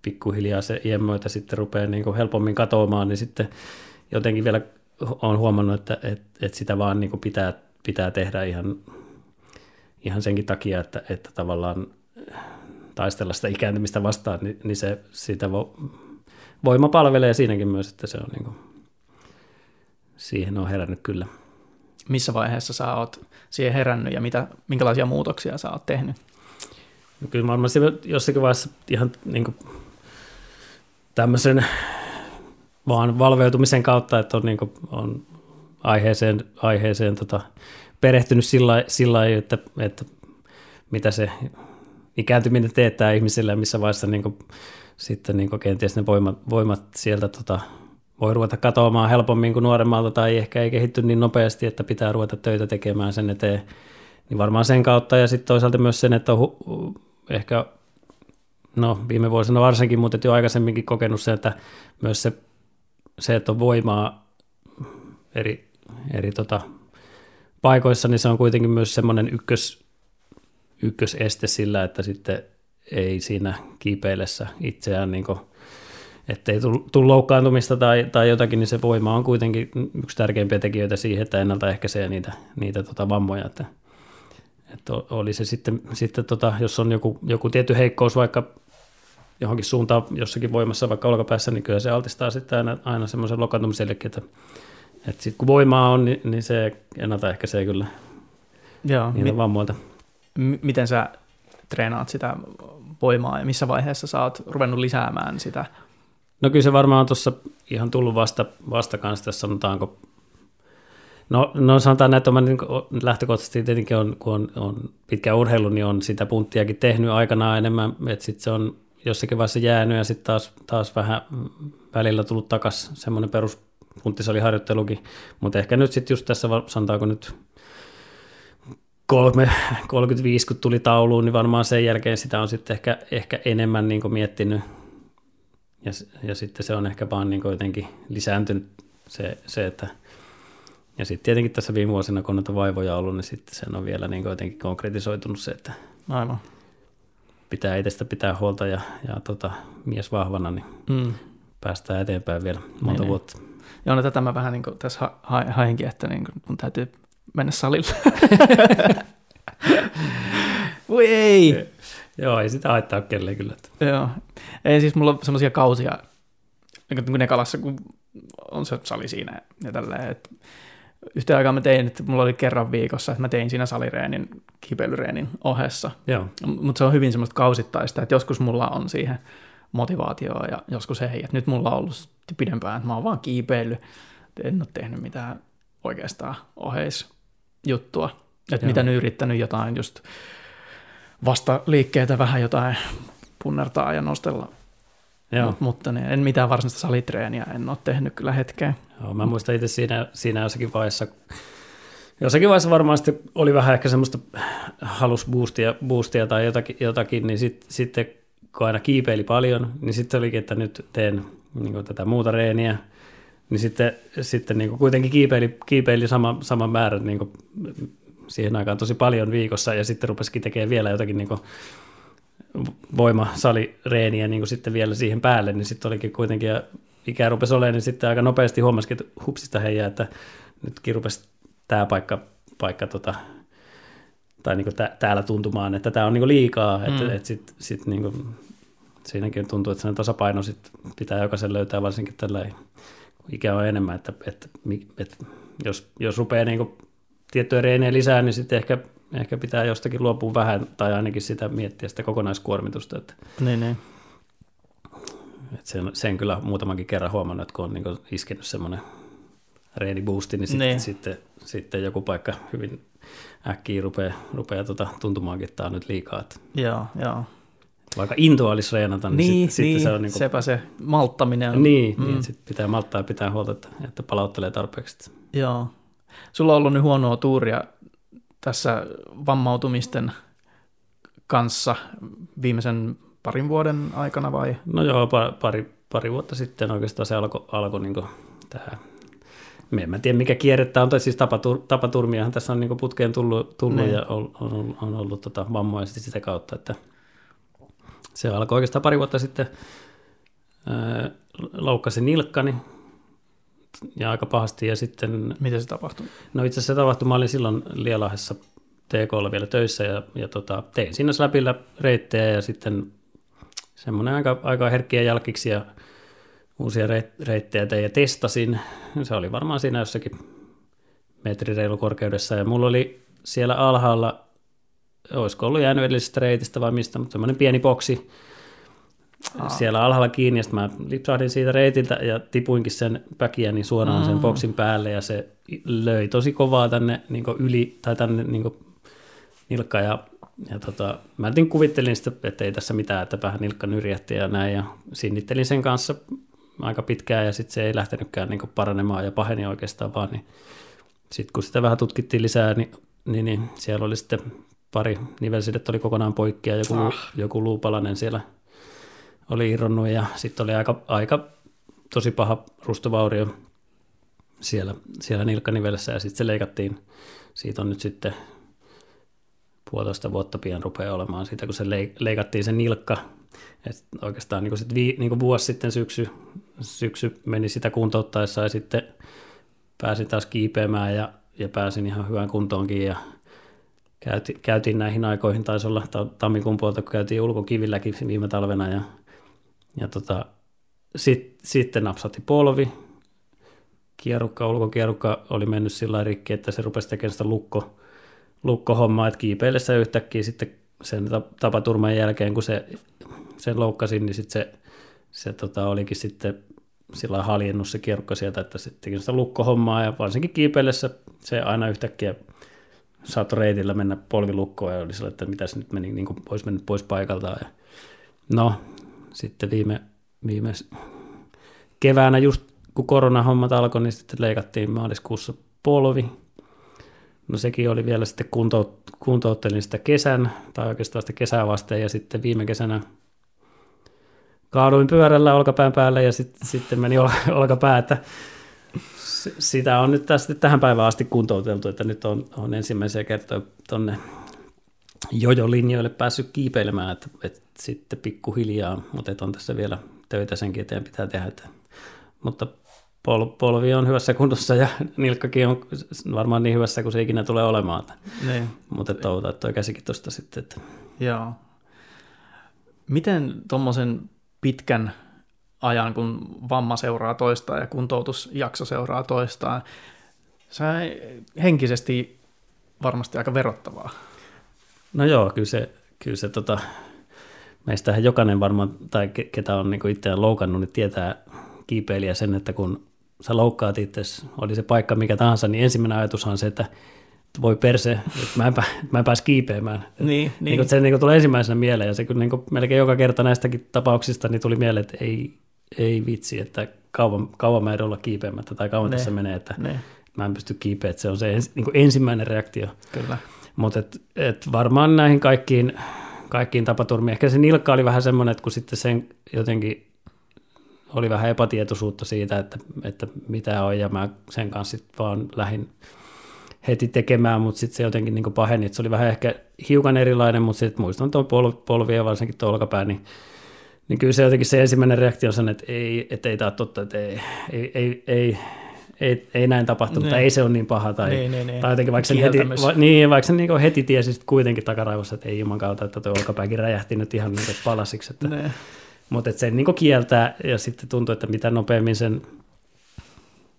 Speaker 2: pikkuhiljaa se iän myötä sitten rupeaa niin kuin helpommin katoamaan, niin sitten jotenkin vielä olen huomannut, että, että, että sitä vaan niin kuin pitää, pitää tehdä ihan, ihan senkin takia, että, että tavallaan taistella sitä ikääntymistä vastaan, niin, niin se sitä vo, voima palvelee siinäkin myös, että se on niin kuin, siihen on herännyt kyllä.
Speaker 1: Missä vaiheessa sä oot siihen herännyt ja mitä, minkälaisia muutoksia sä oot tehnyt?
Speaker 2: No kyllä varmaan se jossakin vaiheessa ihan niin kuin tämmöisen vaan valveutumisen kautta, että on, niin kuin, on aiheeseen, aiheeseen tota, perehtynyt sillä, sillä lailla, että, että mitä se ikääntyminen teettää ihmisille ja missä vaiheessa niin kuin, sitten niin kuin kenties ne voimat, voimat sieltä tota, voi ruveta katoamaan helpommin kuin nuoremmalta tai ehkä ei kehitty niin nopeasti, että pitää ruveta töitä tekemään sen eteen. Niin varmaan sen kautta ja sitten toisaalta myös sen, että on hu- ehkä no viime vuosina varsinkin, mutta jo aikaisemminkin kokenut se, että myös se, se että on voimaa eri, eri tota, paikoissa, niin se on kuitenkin myös semmoinen ykkös, ykköseste sillä, että sitten ei siinä kiipeillessä itseään niin kuin, ettei tule loukkaantumista tai, tai jotakin, niin se voima on kuitenkin yksi tärkeimpiä tekijöitä siihen, että ennaltaehkäisee niitä, niitä tota vammoja. Että, että oli se sitten, sitten tota, jos on joku, joku tietty heikkous vaikka johonkin suuntaan jossakin voimassa vaikka olkapäässä, niin kyllä se altistaa sitten aina, aina semmoisen lokaantumisellekin, että, että sitten kun voimaa on, niin, niin se ennaltaehkäisee kyllä
Speaker 1: Joo,
Speaker 2: niitä
Speaker 1: mi-
Speaker 2: vammoilta.
Speaker 1: m- miten sä treenaat sitä voimaa ja missä vaiheessa sä oot ruvennut lisäämään sitä?
Speaker 2: No kyllä se varmaan on tuossa ihan tullut vasta, vasta kanssa, tässä sanotaanko, no, no sanotaan näin, että mä niin lähtökohtaisesti tietenkin on, kun on, on pitkä urheilu, niin on sitä punttiakin tehnyt aikanaan enemmän, että sitten se on jossakin vaiheessa jäänyt ja sitten taas, taas vähän välillä tullut takaisin semmoinen perus punttisaliharjoittelukin, mutta ehkä nyt sitten just tässä sanotaanko nyt 3, 35, kun tuli tauluun, niin varmaan sen jälkeen sitä on sitten ehkä, ehkä enemmän niin miettinyt ja, ja sitten se on ehkä vaan niin jotenkin lisääntynyt se, se että ja sitten tietenkin tässä viime vuosina, kun on vaivoja ollut, niin sitten sen on vielä niin jotenkin konkretisoitunut se, että
Speaker 1: Aivan.
Speaker 2: pitää itsestä pitää huolta ja, ja tota, mies vahvana, niin
Speaker 1: Mm.
Speaker 2: päästään eteenpäin vielä monta
Speaker 1: Niin,
Speaker 2: vuotta.
Speaker 1: Joo, no tätä mä vähän niin kuin tässä ha- ha- hainkin, että niin kuin mun täytyy mennä salille. Voi ei!
Speaker 2: Joo, ei sitä haittaa kelleen kyllä.
Speaker 1: Joo. Ei siis mulla on semmoisia kausia, niin kuin Nekalassa, kun on se sali siinä ja tälleen, että yhteen aikaan mä tein, että mulla oli kerran viikossa, että mä tein siinä salireenin, kipeilyreenin ohessa.
Speaker 2: Joo,
Speaker 1: Mutta se on hyvin semmoista kausittaista, että joskus mulla on siihen motivaatioa ja joskus ei. Et nyt mulla on ollut pidempään, että mä oon vaan kiipeillyt, en ole tehnyt mitään oikeastaan oheisjuttua. Että mitä nyt yrittänyt jotain just vasta liikkeitä vähän jotain punnertaa ja nostella.
Speaker 2: joo.
Speaker 1: Mut, mutta niin, en mitään varsinaista salitreeniä en ole tehnyt kyllä hetkeen.
Speaker 2: joo mä muistan itse siinä, siinä jossakin vaiheessa, jossakin vaiheessa varmaan sitten oli vähän ehkä semmoista halus boostia, boostia tai jotakin, jotakin niin sit, sitten kun aina kiipeili paljon, niin sitten olikin, että nyt teen niin tätä muuta reeniä, niin sitten, sitten niin kuitenkin kiipeili, kiipeili sama, saman määrän niin kuin siihen aikaan tosi paljon viikossa ja sitten rupesikin tekemään vielä jotakin niin kuin voimasalireeniä niin kuin sitten vielä siihen päälle, niin sitten olikin kuitenkin, ja ikä rupesi olemaan, niin sitten aika nopeasti huomasikin, että hupsista heijää, että nytkin rupesi tämä paikka, paikka tota, tai niin kuin tä, täällä tuntumaan, että tämä on niin kuin liikaa, mm. että, että sitten sit niin kuin, siinäkin tuntuu, että sen tasapaino sit pitää jokaisen löytää, varsinkin tällä ikä on enemmän, että, että, että jos, jos rupeaa niin kuin tiettyjä reenejä lisää, niin sitten ehkä, ehkä pitää jostakin luopua vähän, tai ainakin sitä miettiä sitä kokonaiskuormitusta, että,
Speaker 1: Niin, niin.
Speaker 2: että sen, sen kyllä muutamankin kerran huomannut, että kun on niin kuin iskenyt semmoinen reenibuusti, niin sitten,
Speaker 1: Niin.
Speaker 2: sitten, sitten joku paikka hyvin äkkiä rupeaa, rupeaa tota, tuntumaankin, että tämä on nyt liikaa. Että
Speaker 1: Joo, joo.
Speaker 2: vaikka intoa olisi reenata, niin,
Speaker 1: Niin,
Speaker 2: sitten,
Speaker 1: niin
Speaker 2: sitten se on niin kuin,
Speaker 1: sepä se malttaminen on.
Speaker 2: niin,
Speaker 1: Mm.
Speaker 2: mm. niin sitten pitää malttaa ja pitää huolta, että, että palauttelee tarpeeksi.
Speaker 1: Joo. Sulla on ollut nyt huonoa tuuria tässä vammautumisten kanssa viimeisen parin vuoden aikana vai?
Speaker 2: No joo, pa- pari, pari vuotta sitten oikeastaan se alkoi alko niin tähän. Me en mä tiedä, mikä kierre tämä on, tai siis tapatur, tapaturmiahan tässä on niin putkeen tullut, tullut
Speaker 1: Niin.
Speaker 2: ja on, on, on, ollut tota vammoja sitten sitä kautta, että se alkoi oikeastaan pari vuotta sitten, ää, loukkasin nilkkani ja aika pahasti ja sitten
Speaker 1: Miten se tapahtui?
Speaker 2: No itse asiassa se tapahtui, mä olin silloin Lielahessa TKlla vielä töissä ja, ja tota, tein siinä läpillä reittejä ja sitten semmoinen aika, aika herkkiä jälkiksi ja uusia reit- reittejä tein ja testasin. Se oli varmaan siinä jossakin metri reilu korkeudessa ja mulla oli siellä alhaalla, olisiko ollut jäänyt edellisestä reitistä vai mistä, mutta semmoinen pieni boksi
Speaker 1: Aa.
Speaker 2: siellä alhaalla kiinni ja sitten mä lipsahdin siitä reitiltä ja tipuinkin sen päkiäni suoraan sen
Speaker 1: Mm.
Speaker 2: boksin päälle ja se löi tosi kovaa tänne niin yli tai tänne niin nilkka ja, ja tota, mä jotenkin kuvittelin sitä, että ei tässä mitään, että vähän nilkka nyrjähti ja näin ja sinnittelin sen kanssa aika pitkään ja sitten se ei lähtenytkään niin paranemaan ja paheni oikeastaan vaan, niin sitten kun sitä vähän tutkittiin lisää, niin, niin, niin siellä oli sitten pari nivelsidettä oli kokonaan poikki ja joku,
Speaker 1: Ah.
Speaker 2: joku luupalanen siellä oli irronnut ja sitten oli aika, aika tosi paha rustovaurio siellä, siellä nilkkanivelessä ja sitten se leikattiin. Siitä on nyt sitten puolitoista vuotta pian rupeaa olemaan siitä, kun se leik- leikattiin se nilkka. Et oikeastaan niin sit vii, niin vuosi sitten syksy, syksy meni sitä kuntouttaessa ja sitten pääsin taas kiipeämään ja, ja pääsin ihan hyvään kuntoonkin ja käytiin, käytiin näihin aikoihin, taisi olla ta- tammikuun puolta, kun käytiin ulkokivilläkin viime talvena ja, ja tota, sit, sitten napsatti polvi, kierukka, ulkokierukka oli mennyt sillä rikki, että se rupesi tekemään sitä lukko, lukkohommaa, että kiipeillessä yhtäkkiä sitten sen ta- tapaturman jälkeen, kun se, sen loukkasin, niin sitten se, se tota, olikin sitten sillä haljennut se kierukka sieltä, että se teki sitä lukkohommaa ja varsinkin kiipeillessä se aina yhtäkkiä saattoi reitillä mennä polvilukkoon ja oli sillä, että mitäs nyt meni, niin kuin olisi mennyt pois paikaltaan. Ja no, sitten viime, viime keväänä just kun koronahommat alkoi, niin sitten leikattiin maaliskuussa polvi. No sekin oli vielä sitten kunto, kuntouttelin sitä kesän, tai oikeastaan sitä kesää vasten, ja sitten viime kesänä kaaduin pyörällä olkapään päälle, ja sitten, sitten meni ol, olkapää, että sitä on nyt tästä tähän päivään asti kuntouteltu, että nyt on, on ensimmäisiä kertoja tuonne jojo-linjoille päässyt kiipeilemään, että, että sitten pikkuhiljaa, mutta että on tässä vielä töitä senkin eteen pitää tehdä. Että, mutta pol, polvi on hyvässä kunnossa ja nilkkakin on varmaan niin hyvässä kuin se ikinä tulee olemaan. Että,
Speaker 1: Niin,
Speaker 2: mutta toivotaan, että tuo käsikin tuosta sitten. Että,
Speaker 1: joo. Miten tuommoisen pitkän ajan, kun vamma seuraa toistaan ja kuntoutusjakso seuraa toistaan, se henkisesti varmasti aika verottavaa.
Speaker 2: No joo, kyllä se, kyllä se tota, meistähän jokainen varmaan, tai ke- ketä on niin itseään loukannut, niin tietää kiipeilijä sen, että kun sä loukkaat itse, oli se paikka mikä tahansa, niin ensimmäinen ajatushan on se, että voi perse, että mä en, pää, mä en pääse kiipeämään.
Speaker 1: Niin,
Speaker 2: Niin.
Speaker 1: niin.
Speaker 2: Niin se niin tulee ensimmäisenä mieleen, ja se kyllä niin melkein joka kerta näistäkin tapauksista niin tuli mieleen, että ei, ei vitsi, että kauan, kauan mä en olla kiipeämättä, tai kauan
Speaker 1: Ne.
Speaker 2: tässä menee, että
Speaker 1: niin,
Speaker 2: mä en pysty kiipeä, että se on se ens, niin ensimmäinen reaktio.
Speaker 1: kyllä.
Speaker 2: Mutta et, et varmaan näihin kaikkiin, kaikkiin tapaturmiin, ehkä se nilkka oli vähän semmoinen, että kun sitten sen jotenkin oli vähän epätietoisuutta siitä, että, että mitä on, ja mä sen kanssa sitten vaan lähdin heti tekemään, mutta sitten se jotenkin niin paheni, että se oli vähän ehkä hiukan erilainen, mutta sitten muistan tuon pol, polvi ja varsinkin tuo olkapää, niin, niin kyllä se jotenkin se ensimmäinen reaktio on sen, että ei, että ei tämä ole totta, että ei, ei, ei, ei, ei, ei näin tapahtunut, tai
Speaker 1: Niin.
Speaker 2: ei se ole niin paha, tai,
Speaker 1: Niin, niin, niin.
Speaker 2: tai jotenkin vaikka sen heti, va, niin, vaikka sen niin heti tiesi kuitenkin takaraivossa, että ei juman kautta, että tuo olkapääkin räjähti nyt ihan niin palasiksi, että,
Speaker 1: Ne.
Speaker 2: mutta että sen niin kieltää ja sitten tuntuu, että mitä nopeammin sen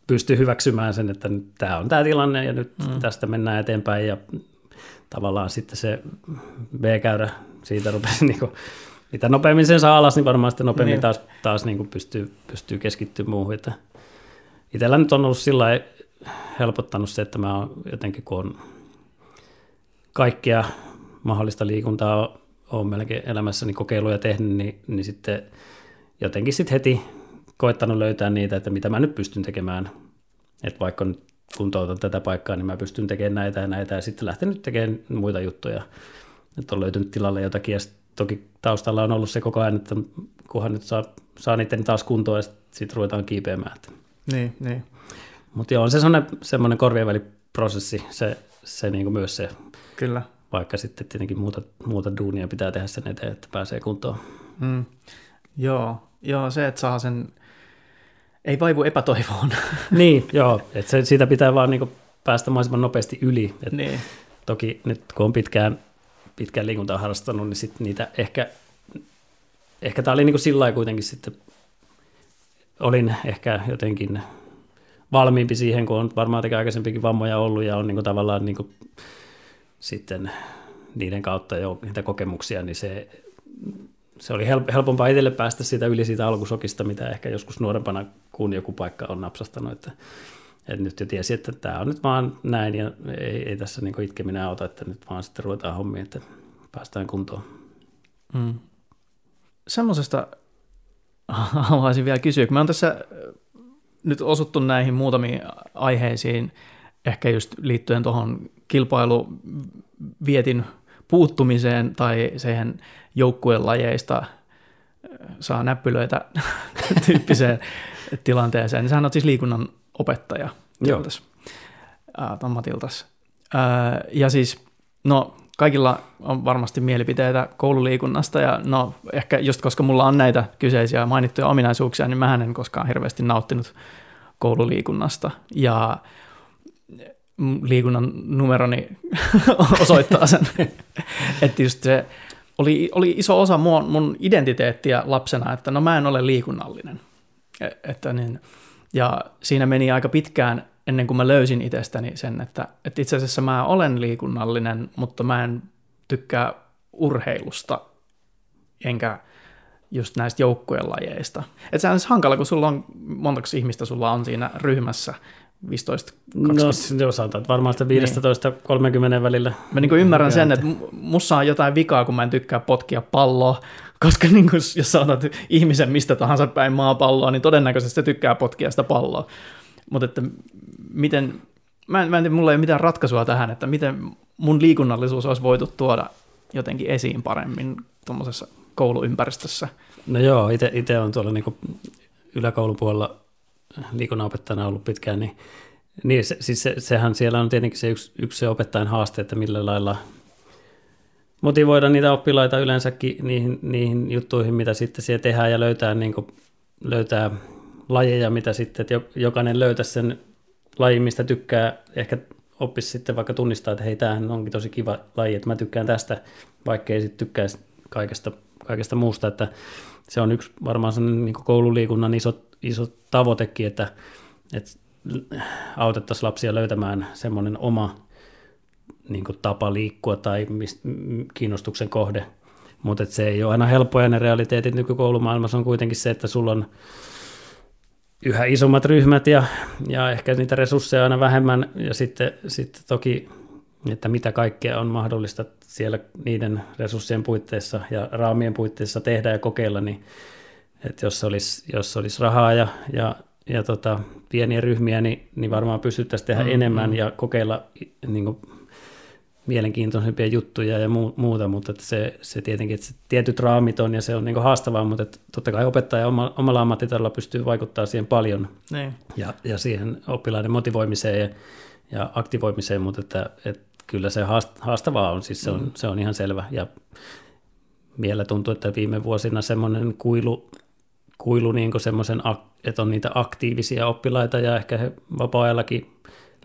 Speaker 2: pystyy hyväksymään sen, että nyt tämä on tämä tilanne ja nyt mm. tästä mennään eteenpäin ja tavallaan sitten se B-käyrä siitä rupesi niin kuin, mitä nopeammin sen saa alas, niin varmaan sitten nopeammin
Speaker 1: Niin.
Speaker 2: taas, taas niin kuin pystyy, pystyy keskittymään muuhun. Että itsellä nyt on ollut sillä helpottanut se, että mä oon jotenkin, kun on kaikkea mahdollista liikuntaa on melkein elämässäni kokeiluja tehnyt, niin, niin sitten jotenkin sitten heti koettanut löytää niitä, että mitä mä nyt pystyn tekemään. Että vaikka nyt kuntoutan tätä paikkaa, niin mä pystyn tekemään näitä ja näitä ja sitten lähtenyt tekemään muita juttuja. Että on löytynyt tilalle jotakin ja toki taustalla on ollut se koko ajan, että kunhan nyt saa, saa niiden taas kuntoon ja sitten ruvetaan kiipeämään.
Speaker 1: Niin, niin.
Speaker 2: Mutta joo, on se semmoinen, semmoinen korvien väliprosessi, se, se niin kuin myös se,
Speaker 1: Kyllä.
Speaker 2: vaikka sitten tietenkin muuta, muuta duunia pitää tehdä sen eteen, että pääsee kuntoon.
Speaker 1: Mm. Joo, joo, se, että saa sen, ei vaivu epätoivoon.
Speaker 2: niin, joo, että se, siitä pitää vaan niin päästä mahdollisimman nopeasti yli. Et
Speaker 1: niin.
Speaker 2: Toki nyt kun on pitkään, pitkään liikuntaa harrastanut, niin sitten niitä ehkä, ehkä tämä oli niin kuin sillä kuitenkin sitten, olin ehkä jotenkin valmiimpi siihen, kun on varmaan tekee aikaisempikin vammoja ollut ja on niin kuin tavallaan niin kuin sitten niiden kautta jo niitä kokemuksia, niin se, se oli helpompaa itselle päästä siitä yli siitä alkusokista, mitä ehkä joskus nuorempana, kun joku paikka on napsastanut, että, että nyt jo tiesi, että tämä on nyt vaan näin ja ei, ei tässä niin itkeminen auta, että nyt vaan sitten ruvetaan hommiin, että päästään kuntoon.
Speaker 1: Mm. Semmoisesta haluaisin vielä kysyä, kun mä oon tässä nyt osuttu näihin muutamiin aiheisiin, ehkä just liittyen tuohon kilpailuvietin puuttumiseen tai siihen joukkueen lajeista äh, saa näppylöitä tyyppiseen tilanteeseen. Niin sähän on siis liikunnan opettaja Tiltas, ammatiltas. Äh, ja siis, no kaikilla on varmasti mielipiteitä koululiikunnasta ja no ehkä just koska mulla on näitä kyseisiä mainittuja ominaisuuksia, niin mä en koskaan hirveästi nauttinut koululiikunnasta ja liikunnan numeroni osoittaa sen, että just se oli, oli iso osa mun, mun identiteettiä lapsena, että no mä en ole liikunnallinen. E, että niin, ja siinä meni aika pitkään ennen kuin mä löysin itsestäni sen, että, että itse asiassa mä olen liikunnallinen, mutta mä en tykkää urheilusta, enkä just näistä joukkueen lajeista. Että se on siis hankala, kun sulla on, montako ihmistä sulla on siinä ryhmässä, 15, 20.
Speaker 2: No, sanotaan, että varmaan sitä 15 niin. 30 välillä.
Speaker 1: Mä niin ymmärrän sen, että mussa on jotain vikaa, kun mä en tykkää potkia palloa, koska niin kuin, jos saatat ihmisen mistä tahansa päin maapalloa, niin todennäköisesti se tykkää potkia sitä palloa. Mutta että miten, mä en, mä en tiedä, mulla ei ole mitään ratkaisua tähän, että miten mun liikunnallisuus olisi voitu tuoda jotenkin esiin paremmin tuommoisessa kouluympäristössä.
Speaker 2: No joo, itse on tuolla niin yläkoulupuolella liikunnanopettajana ollut pitkään, niin, niin se, siis se, sehän siellä on tietenkin se yksi, yksi se opettajan haaste, että millä lailla motivoida niitä oppilaita yleensäkin niihin, niihin juttuihin, mitä sitten siellä tehdään ja löytää, niin kuin, löytää lajeja, mitä sitten, että jokainen löytäisi sen lajin, mistä tykkää, ehkä oppisi sitten vaikka tunnistaa, että hei, tämähän onkin tosi kiva laji, että mä tykkään tästä, vaikka ei sitten tykkäisi kaikesta, kaikesta muusta, että se on yksi varmaan sellainen niin koululiikunnan iso, iso tavoitekin, että, että autettaisiin lapsia löytämään semmoinen oma niin tapa liikkua tai mist, kiinnostuksen kohde, mutta se ei ole aina helppoja ne realiteetit nykykoulumaailmassa. On kuitenkin se, että sulla on yhä isommat ryhmät ja, ja ehkä niitä resursseja aina vähemmän ja sitten, sitten toki, että mitä kaikkea on mahdollista siellä niiden resurssien puitteissa ja raamien puitteissa tehdä ja kokeilla, niin että jos olisi, jos olisi rahaa ja, ja, ja tota, pieniä ryhmiä, niin, niin varmaan pystyttäisiin tehdä mm-hmm. enemmän mm. ja kokeilla niin kuin, mielenkiintoisempia juttuja ja muuta, mutta että se, se tietenkin, että se tietyt raamit on ja se on niin haastavaa, mutta että totta kai opettaja omalla ammattitalolla pystyy vaikuttamaan siihen paljon
Speaker 1: niin.
Speaker 2: ja, ja siihen oppilaiden motivoimiseen ja, ja aktivoimiseen, mutta että, että kyllä se haastavaa on, siis se on, mm. se on ihan selvä ja vielä tuntuu, että viime vuosina semmoinen kuilu, kuilu niin semmoisen, että on niitä aktiivisia oppilaita ja ehkä he vapaa-ajallakin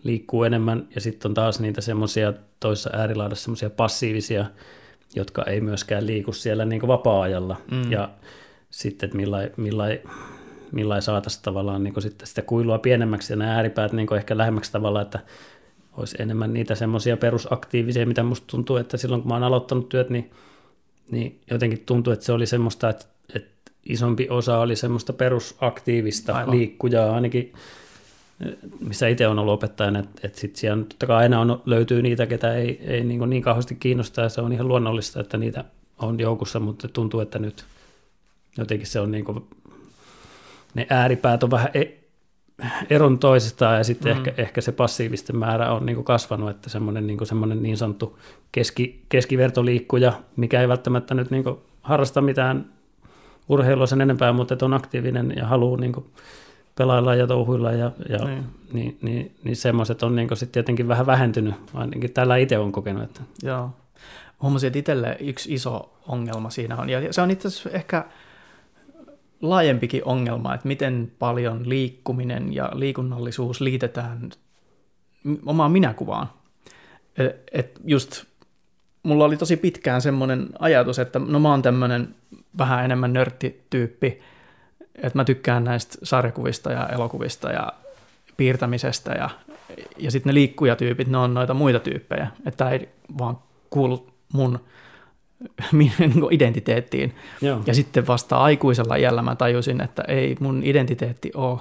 Speaker 2: liikkuu enemmän ja sitten on taas niitä semmoisia toisessa äärilaidassa semmoisia passiivisia, jotka ei myöskään liiku siellä niin vapaa-ajalla mm. ja sitten, että millain, millain, millain saataisiin tavallaan niin sitten sitä kuilua pienemmäksi ja nämä ääripäät niin ehkä lähemmäksi tavallaan, että olisi enemmän niitä semmoisia perusaktiivisia, mitä musta tuntuu, että silloin kun mä oon aloittanut työt, niin, niin jotenkin tuntuu, että se oli semmoista, että, että isompi osa oli semmoista perusaktiivista Aivan. liikkujaa, ainakin missä itse on ollut opettajana, että, että sitten siellä totta kai aina on, löytyy niitä, ketä ei, ei niin, niin kauheasti kiinnostaa, ja se on ihan luonnollista, että niitä on joukossa, mutta tuntuu, että nyt jotenkin se on niin kuin, ne ääripäät on vähän e- eron toisistaan ja sitten mm. ehkä, ehkä se passiivisten määrä on niin kuin kasvanut, että semmoinen niin, semmoinen niin sanottu keski, keskivertoliikkuja, mikä ei välttämättä nyt niin kuin harrasta mitään urheilua sen enempää, mutta että on aktiivinen ja haluaa niin kuin pelailla ja touhuilla ja, ja niin. Niin, niin, niin semmoiset on niin sitten tietenkin vähän vähentynyt, ainakin tällä itse on kokenut. Että.
Speaker 1: Joo. Huomasin, että itselle yksi iso ongelma siinä on, ja se on itse asiassa ehkä laajempikin ongelma, että miten paljon liikkuminen ja liikunnallisuus liitetään omaan minäkuvaan. Et, et just mulla oli tosi pitkään semmoinen ajatus, että no mä oon tämmöinen vähän enemmän nörttityyppi, että mä tykkään näistä sarjakuvista ja elokuvista ja piirtämisestä ja, ja sitten ne liikkujatyypit, ne on noita muita tyyppejä, että ei vaan kuulu mun niin identiteettiin. Joo. Ja sitten vasta aikuisella iällä mä tajusin, että ei mun identiteetti ole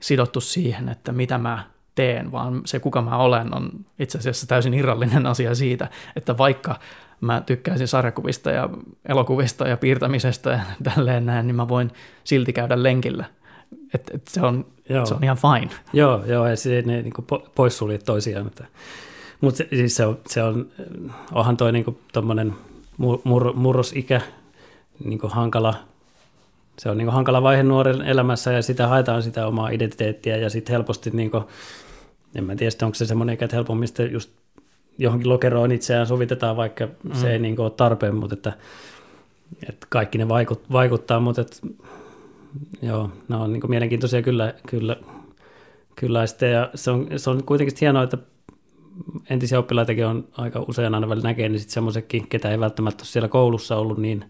Speaker 1: sidottu siihen, että mitä mä teen, vaan se kuka mä olen on itse asiassa täysin irrallinen asia siitä, että vaikka mä tykkäisin sarjakuvista ja elokuvista ja piirtämisestä ja tälleen näin, niin mä voin silti käydä lenkillä. Et, et se, on, se on ihan fine.
Speaker 2: Joo, joo ja se, ne niin poissuljet toisiaan. Mutta, mutta se, siis se, on, se on, onhan toi niin tuommoinen mur, murrosikä niin hankala, se on niin hankala vaihe nuoren elämässä ja sitä haetaan sitä omaa identiteettiä ja sitten helposti, niin kuin, en mä tiedä, onko se semmoinen, että helpommin just johonkin lokeroon itseään sovitetaan, vaikka mm. se ei niin ole tarpeen, mutta että, että kaikki ne vaikut, vaikuttaa, mutta että, joo, ne on niin mielenkiintoisia kyllä, kyllä, kyllä ja se on, se on kuitenkin hienoa, että entisiä oppilaitakin on aika usein aina välillä näkee, niin sitten semmoisetkin, ketä ei välttämättä ole siellä koulussa ollut niin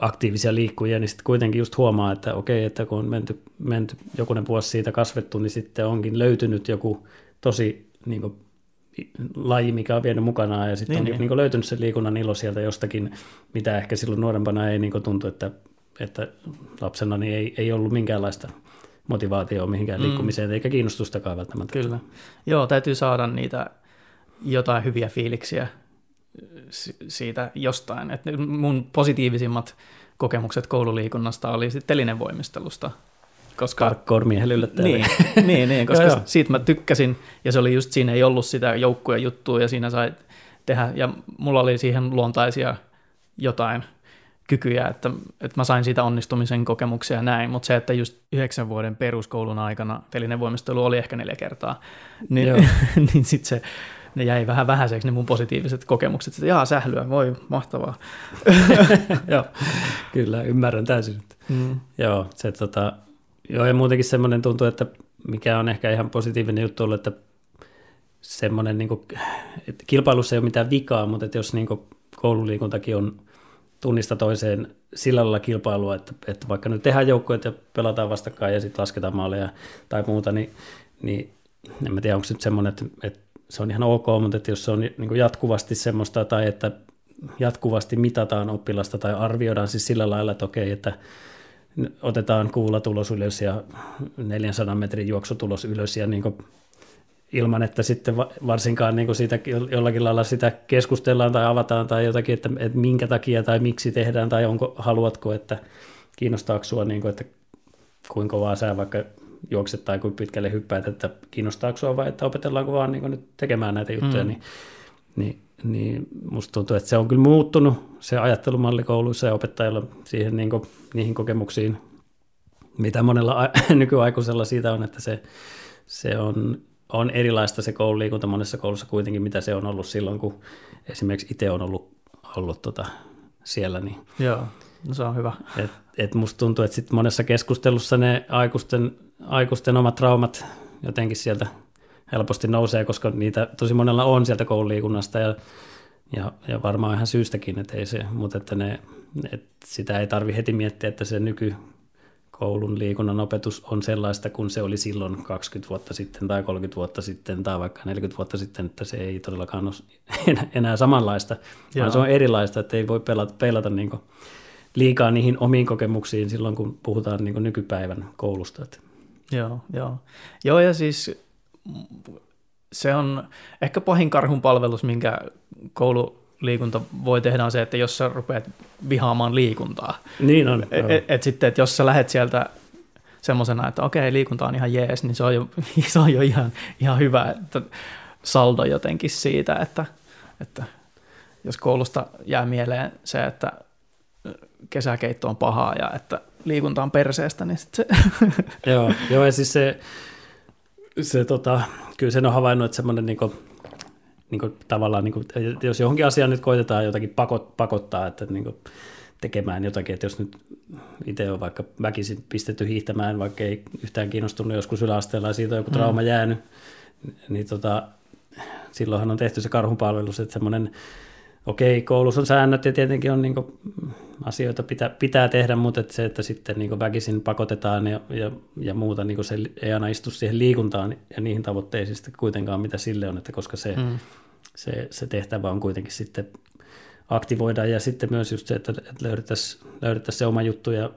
Speaker 2: aktiivisia liikkujia, niin sitten kuitenkin just huomaa, että okei, että kun on menty, menty jokunen vuosi siitä kasvettu, niin sitten onkin löytynyt joku tosi niin kuin, laji, mikä on vienyt mukanaan, ja sitten niin, on niin. Niin löytynyt se liikunnan ilo sieltä jostakin, mitä ehkä silloin nuorempana ei niin tuntu, että, että lapsena niin ei, ei ollut minkäänlaista motivaatioa mihinkään mm. liikkumiseen, eikä kiinnostustakaan välttämättä.
Speaker 1: Kyllä. Joo, täytyy saada niitä jotain hyviä fiiliksiä siitä jostain. Et mun positiivisimmat kokemukset koululiikunnasta oli sitten telinevoimistelusta.
Speaker 2: Koska, Kormiehen
Speaker 1: niin, niin, niin, koska joo, joo. siitä mä tykkäsin, ja se oli just siinä ei ollut sitä joukkuja juttua, ja siinä sai tehdä, ja mulla oli siihen luontaisia jotain kykyjä, että, että mä sain siitä onnistumisen kokemuksia ja näin, mutta se, että just yhdeksän vuoden peruskoulun aikana voimistelu oli ehkä neljä kertaa, niin, niin sitten se ne jäi vähän vähäiseksi ne mun positiiviset kokemukset, että jaa, sählyä, voi, mahtavaa.
Speaker 2: Joo, kyllä, ymmärrän täysin. Mm. Joo, se tota, joo, ja muutenkin semmoinen tuntuu, että mikä on ehkä ihan positiivinen juttu ollut, että semmoinen, niin kuin, että kilpailussa ei ole mitään vikaa, mutta että jos niin kuin koululiikuntakin on tunnista toiseen sillä lailla kilpailua, että, että vaikka nyt tehdään joukkueet ja pelataan vastakkain ja sitten lasketaan maaleja tai muuta, niin, niin en mä tiedä, onko se nyt semmoinen, että, että se on ihan ok, mutta että jos se on niin jatkuvasti semmoista tai että jatkuvasti mitataan oppilasta tai arvioidaan siis sillä lailla, että okei, että otetaan kuulatulos ylös ja 400 metrin juoksutulos ylös ja niin ilman, että sitten varsinkaan niin kuin siitä jollakin lailla sitä keskustellaan tai avataan tai jotakin, että, että minkä takia tai miksi tehdään tai onko, haluatko, että kiinnostaako sinua, niin kuin, että kuinka kovaa sä vaikka juokset tai kuinka pitkälle hyppäät, että kiinnostaako sinua vai että opetellaanko vaan niin nyt tekemään näitä juttuja, mm. niin, niin, niin musta tuntuu, että se on kyllä muuttunut se ajattelumalli kouluissa ja opettajilla siihen niin kuin, niihin kokemuksiin, mitä monella nykyaikuisella siitä on, että se, se on on erilaista se koululiikunta monessa koulussa kuitenkin, mitä se on ollut silloin, kun esimerkiksi itse on ollut, ollut tota siellä. Niin
Speaker 1: Joo, no se on hyvä.
Speaker 2: Et, et musta tuntuu, että sit monessa keskustelussa ne aikuisten, aikuisten omat traumat jotenkin sieltä helposti nousee, koska niitä tosi monella on sieltä koululiikunnasta ja, ja, ja varmaan ihan syystäkin, että ei se, mutta että ne, että sitä ei tarvi heti miettiä, että se nyky, koulun liikunnan opetus on sellaista kuin se oli silloin 20 vuotta sitten tai 30 vuotta sitten tai vaikka 40 vuotta sitten, että se ei todellakaan ole enää samanlaista, Joo. vaan se on erilaista, että ei voi pelata, pelata niin liikaa niihin omiin kokemuksiin silloin, kun puhutaan niin nykypäivän koulusta.
Speaker 1: Joo, joo. Joo, ja siis se on ehkä pahin karhun palvelus, minkä koululiikunta voi tehdä on se, että jos sä rupeat vihaamaan liikuntaa.
Speaker 2: Niin on.
Speaker 1: Et, et, et sitten, että jos sä lähdet sieltä semmoisena, että okei, liikunta on ihan jees, niin se on jo, se on jo ihan, ihan hyvä että saldo jotenkin siitä, että, että jos koulusta jää mieleen se, että kesäkeitto on pahaa ja että liikunta on perseestä, niin sit se...
Speaker 2: joo, joo, ja siis se, se tota, kyllä sen on havainnut, että semmoinen niin kuin, niin kuin, tavallaan, niin kuin, jos johonkin asiaan nyt koitetaan jotakin pakot, pakottaa, että niin kuin, tekemään jotakin, että jos nyt itse on vaikka väkisin pistetty hiihtämään, vaikka ei yhtään kiinnostunut joskus yläasteella ja siitä on joku mm. trauma mm. jäänyt, niin tota, silloinhan on tehty se karhunpalvelus, että semmoinen okei, koulussa on säännöt ja tietenkin on niin kuin, asioita pitää, pitää tehdä, mutta että se, että sitten niin väkisin pakotetaan ja, ja, ja muuta, niin se ei aina istu siihen liikuntaan ja niihin tavoitteisiin sitten kuitenkaan, mitä sille on, että koska se, mm. se, se tehtävä on kuitenkin sitten aktivoida ja sitten myös just se, että, että löydettäisiin, löydettäisiin se oma juttu ja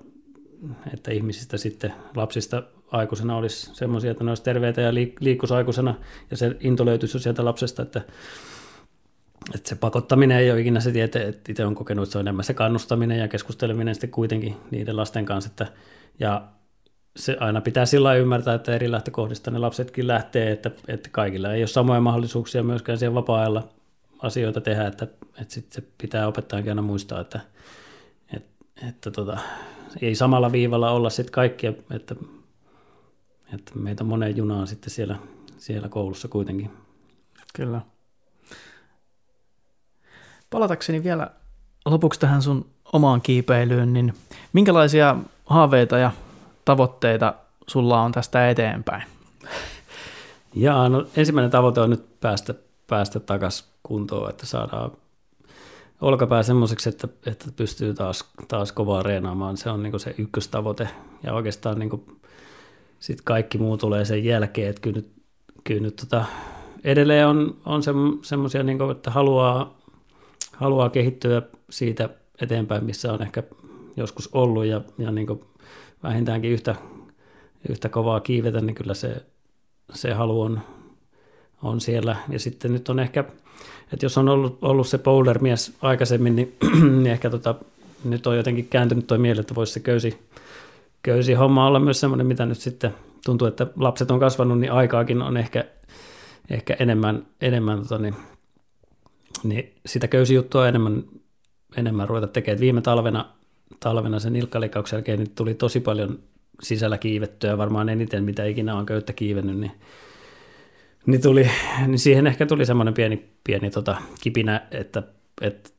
Speaker 2: että ihmisistä sitten lapsista aikuisena olisi semmoisia, että ne olisi terveitä ja liikkuisi aikuisena ja se into löytyisi sieltä lapsesta, että että se pakottaminen ei ole ikinä se tie, että itse on kokenut, että se on enemmän se kannustaminen ja keskusteleminen sitten kuitenkin niiden lasten kanssa, että, ja se aina pitää sillä ymmärtää, että eri lähtökohdista ne lapsetkin lähtee, että, että kaikilla ei ole samoja mahdollisuuksia myöskään siihen vapaa-ajalla asioita tehdä, että, että sitten se pitää opettajankin aina muistaa, että, että, että tota, ei samalla viivalla olla sitten kaikkia, että, että meitä moneen junaan sitten siellä, siellä koulussa kuitenkin.
Speaker 1: Kyllä. Palatakseni vielä lopuksi tähän sun omaan kiipeilyyn, niin minkälaisia haaveita ja tavoitteita sulla on tästä eteenpäin?
Speaker 2: Jaa, no ensimmäinen tavoite on nyt päästä, päästä takaisin kuntoon, että saadaan olkapää semmoiseksi, että, että pystyy taas, taas kovaa reenaamaan. Se on niin se ykköstavoite ja oikeastaan niin sit kaikki muu tulee sen jälkeen, että kyllä nyt, kyllä nyt tota, edelleen on, on se, semmoisia, niin että haluaa haluaa kehittyä siitä eteenpäin, missä on ehkä joskus ollut ja, ja niin vähintäänkin yhtä, yhtä kovaa kiivetä, niin kyllä se, se halu on, on siellä. Ja sitten nyt on ehkä, että jos on ollut, ollut se boulder-mies aikaisemmin, niin, niin ehkä tota, nyt on jotenkin kääntynyt tuo mieli, että voisi se köysi, köysi homma olla myös semmoinen, mitä nyt sitten tuntuu, että lapset on kasvanut, niin aikaakin on ehkä, ehkä enemmän, enemmän tota, niin niin sitä juttua enemmän, enemmän ruveta tekemään. Viime talvena, talvena sen nilkkalikauksen jälkeen niin tuli tosi paljon sisällä kiivettyä, varmaan eniten mitä ikinä on köyttä kiivennyt, niin, niin, tuli, niin siihen ehkä tuli semmoinen pieni, pieni tota, kipinä, että että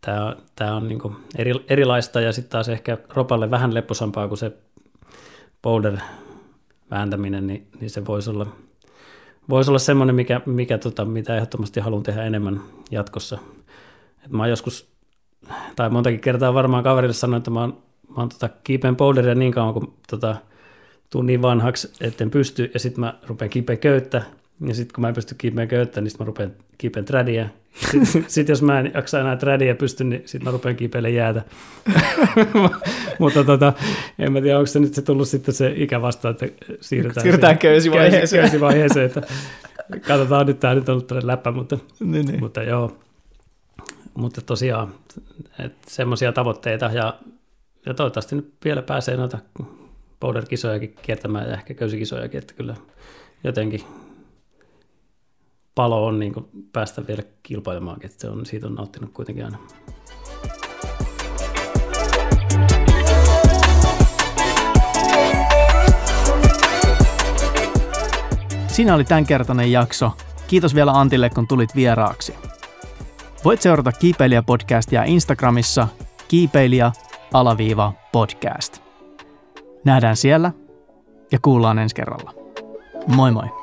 Speaker 2: tämä, on niin eri, erilaista ja sitten taas ehkä ropalle vähän lepposampaa kuin se boulder vääntäminen, niin, niin se voisi olla – voisi olla semmoinen, mikä, mikä tota, mitä ehdottomasti haluan tehdä enemmän jatkossa. Et mä oon joskus, tai montakin kertaa varmaan kaverille sanoin, että mä oon, mä oon tota, kiipeen boulderia niin kauan, kun tota, tuun niin vanhaksi, etten pysty, ja sitten mä rupean kipeä köyttä, ja sitten kun mä en pysty kiipeen köyttä, niin sitten mä rupean kiipeen tradia. Sitten sit jos mä en jaksa enää tradia pysty, niin sitten mä rupean kiipeille jäätä. Mutta tota, en mä tiedä, onko se nyt se tullut sitten se ikä vasta, että siirrytään,
Speaker 1: siirrytään köysivaiheeseen.
Speaker 2: köysivaiheeseen että katsotaan nyt, tämä nyt on ollut läppä, mutta, niin, niin. mutta joo. Mutta tosiaan, semmoisia tavoitteita ja, ja toivottavasti nyt vielä pääsee noita boulder-kisojakin kiertämään ja ehkä köysikisojakin, että kyllä jotenkin palo on niin päästä vielä kilpailemaan, että se on, siitä on nauttinut kuitenkin aina.
Speaker 1: Siinä oli tämänkertainen jakso. Kiitos vielä Antille, kun tulit vieraaksi. Voit seurata Kiipeilijä-podcastia Instagramissa kiipeilijä-podcast. Nähdään siellä ja kuullaan ensi kerralla. Moi moi!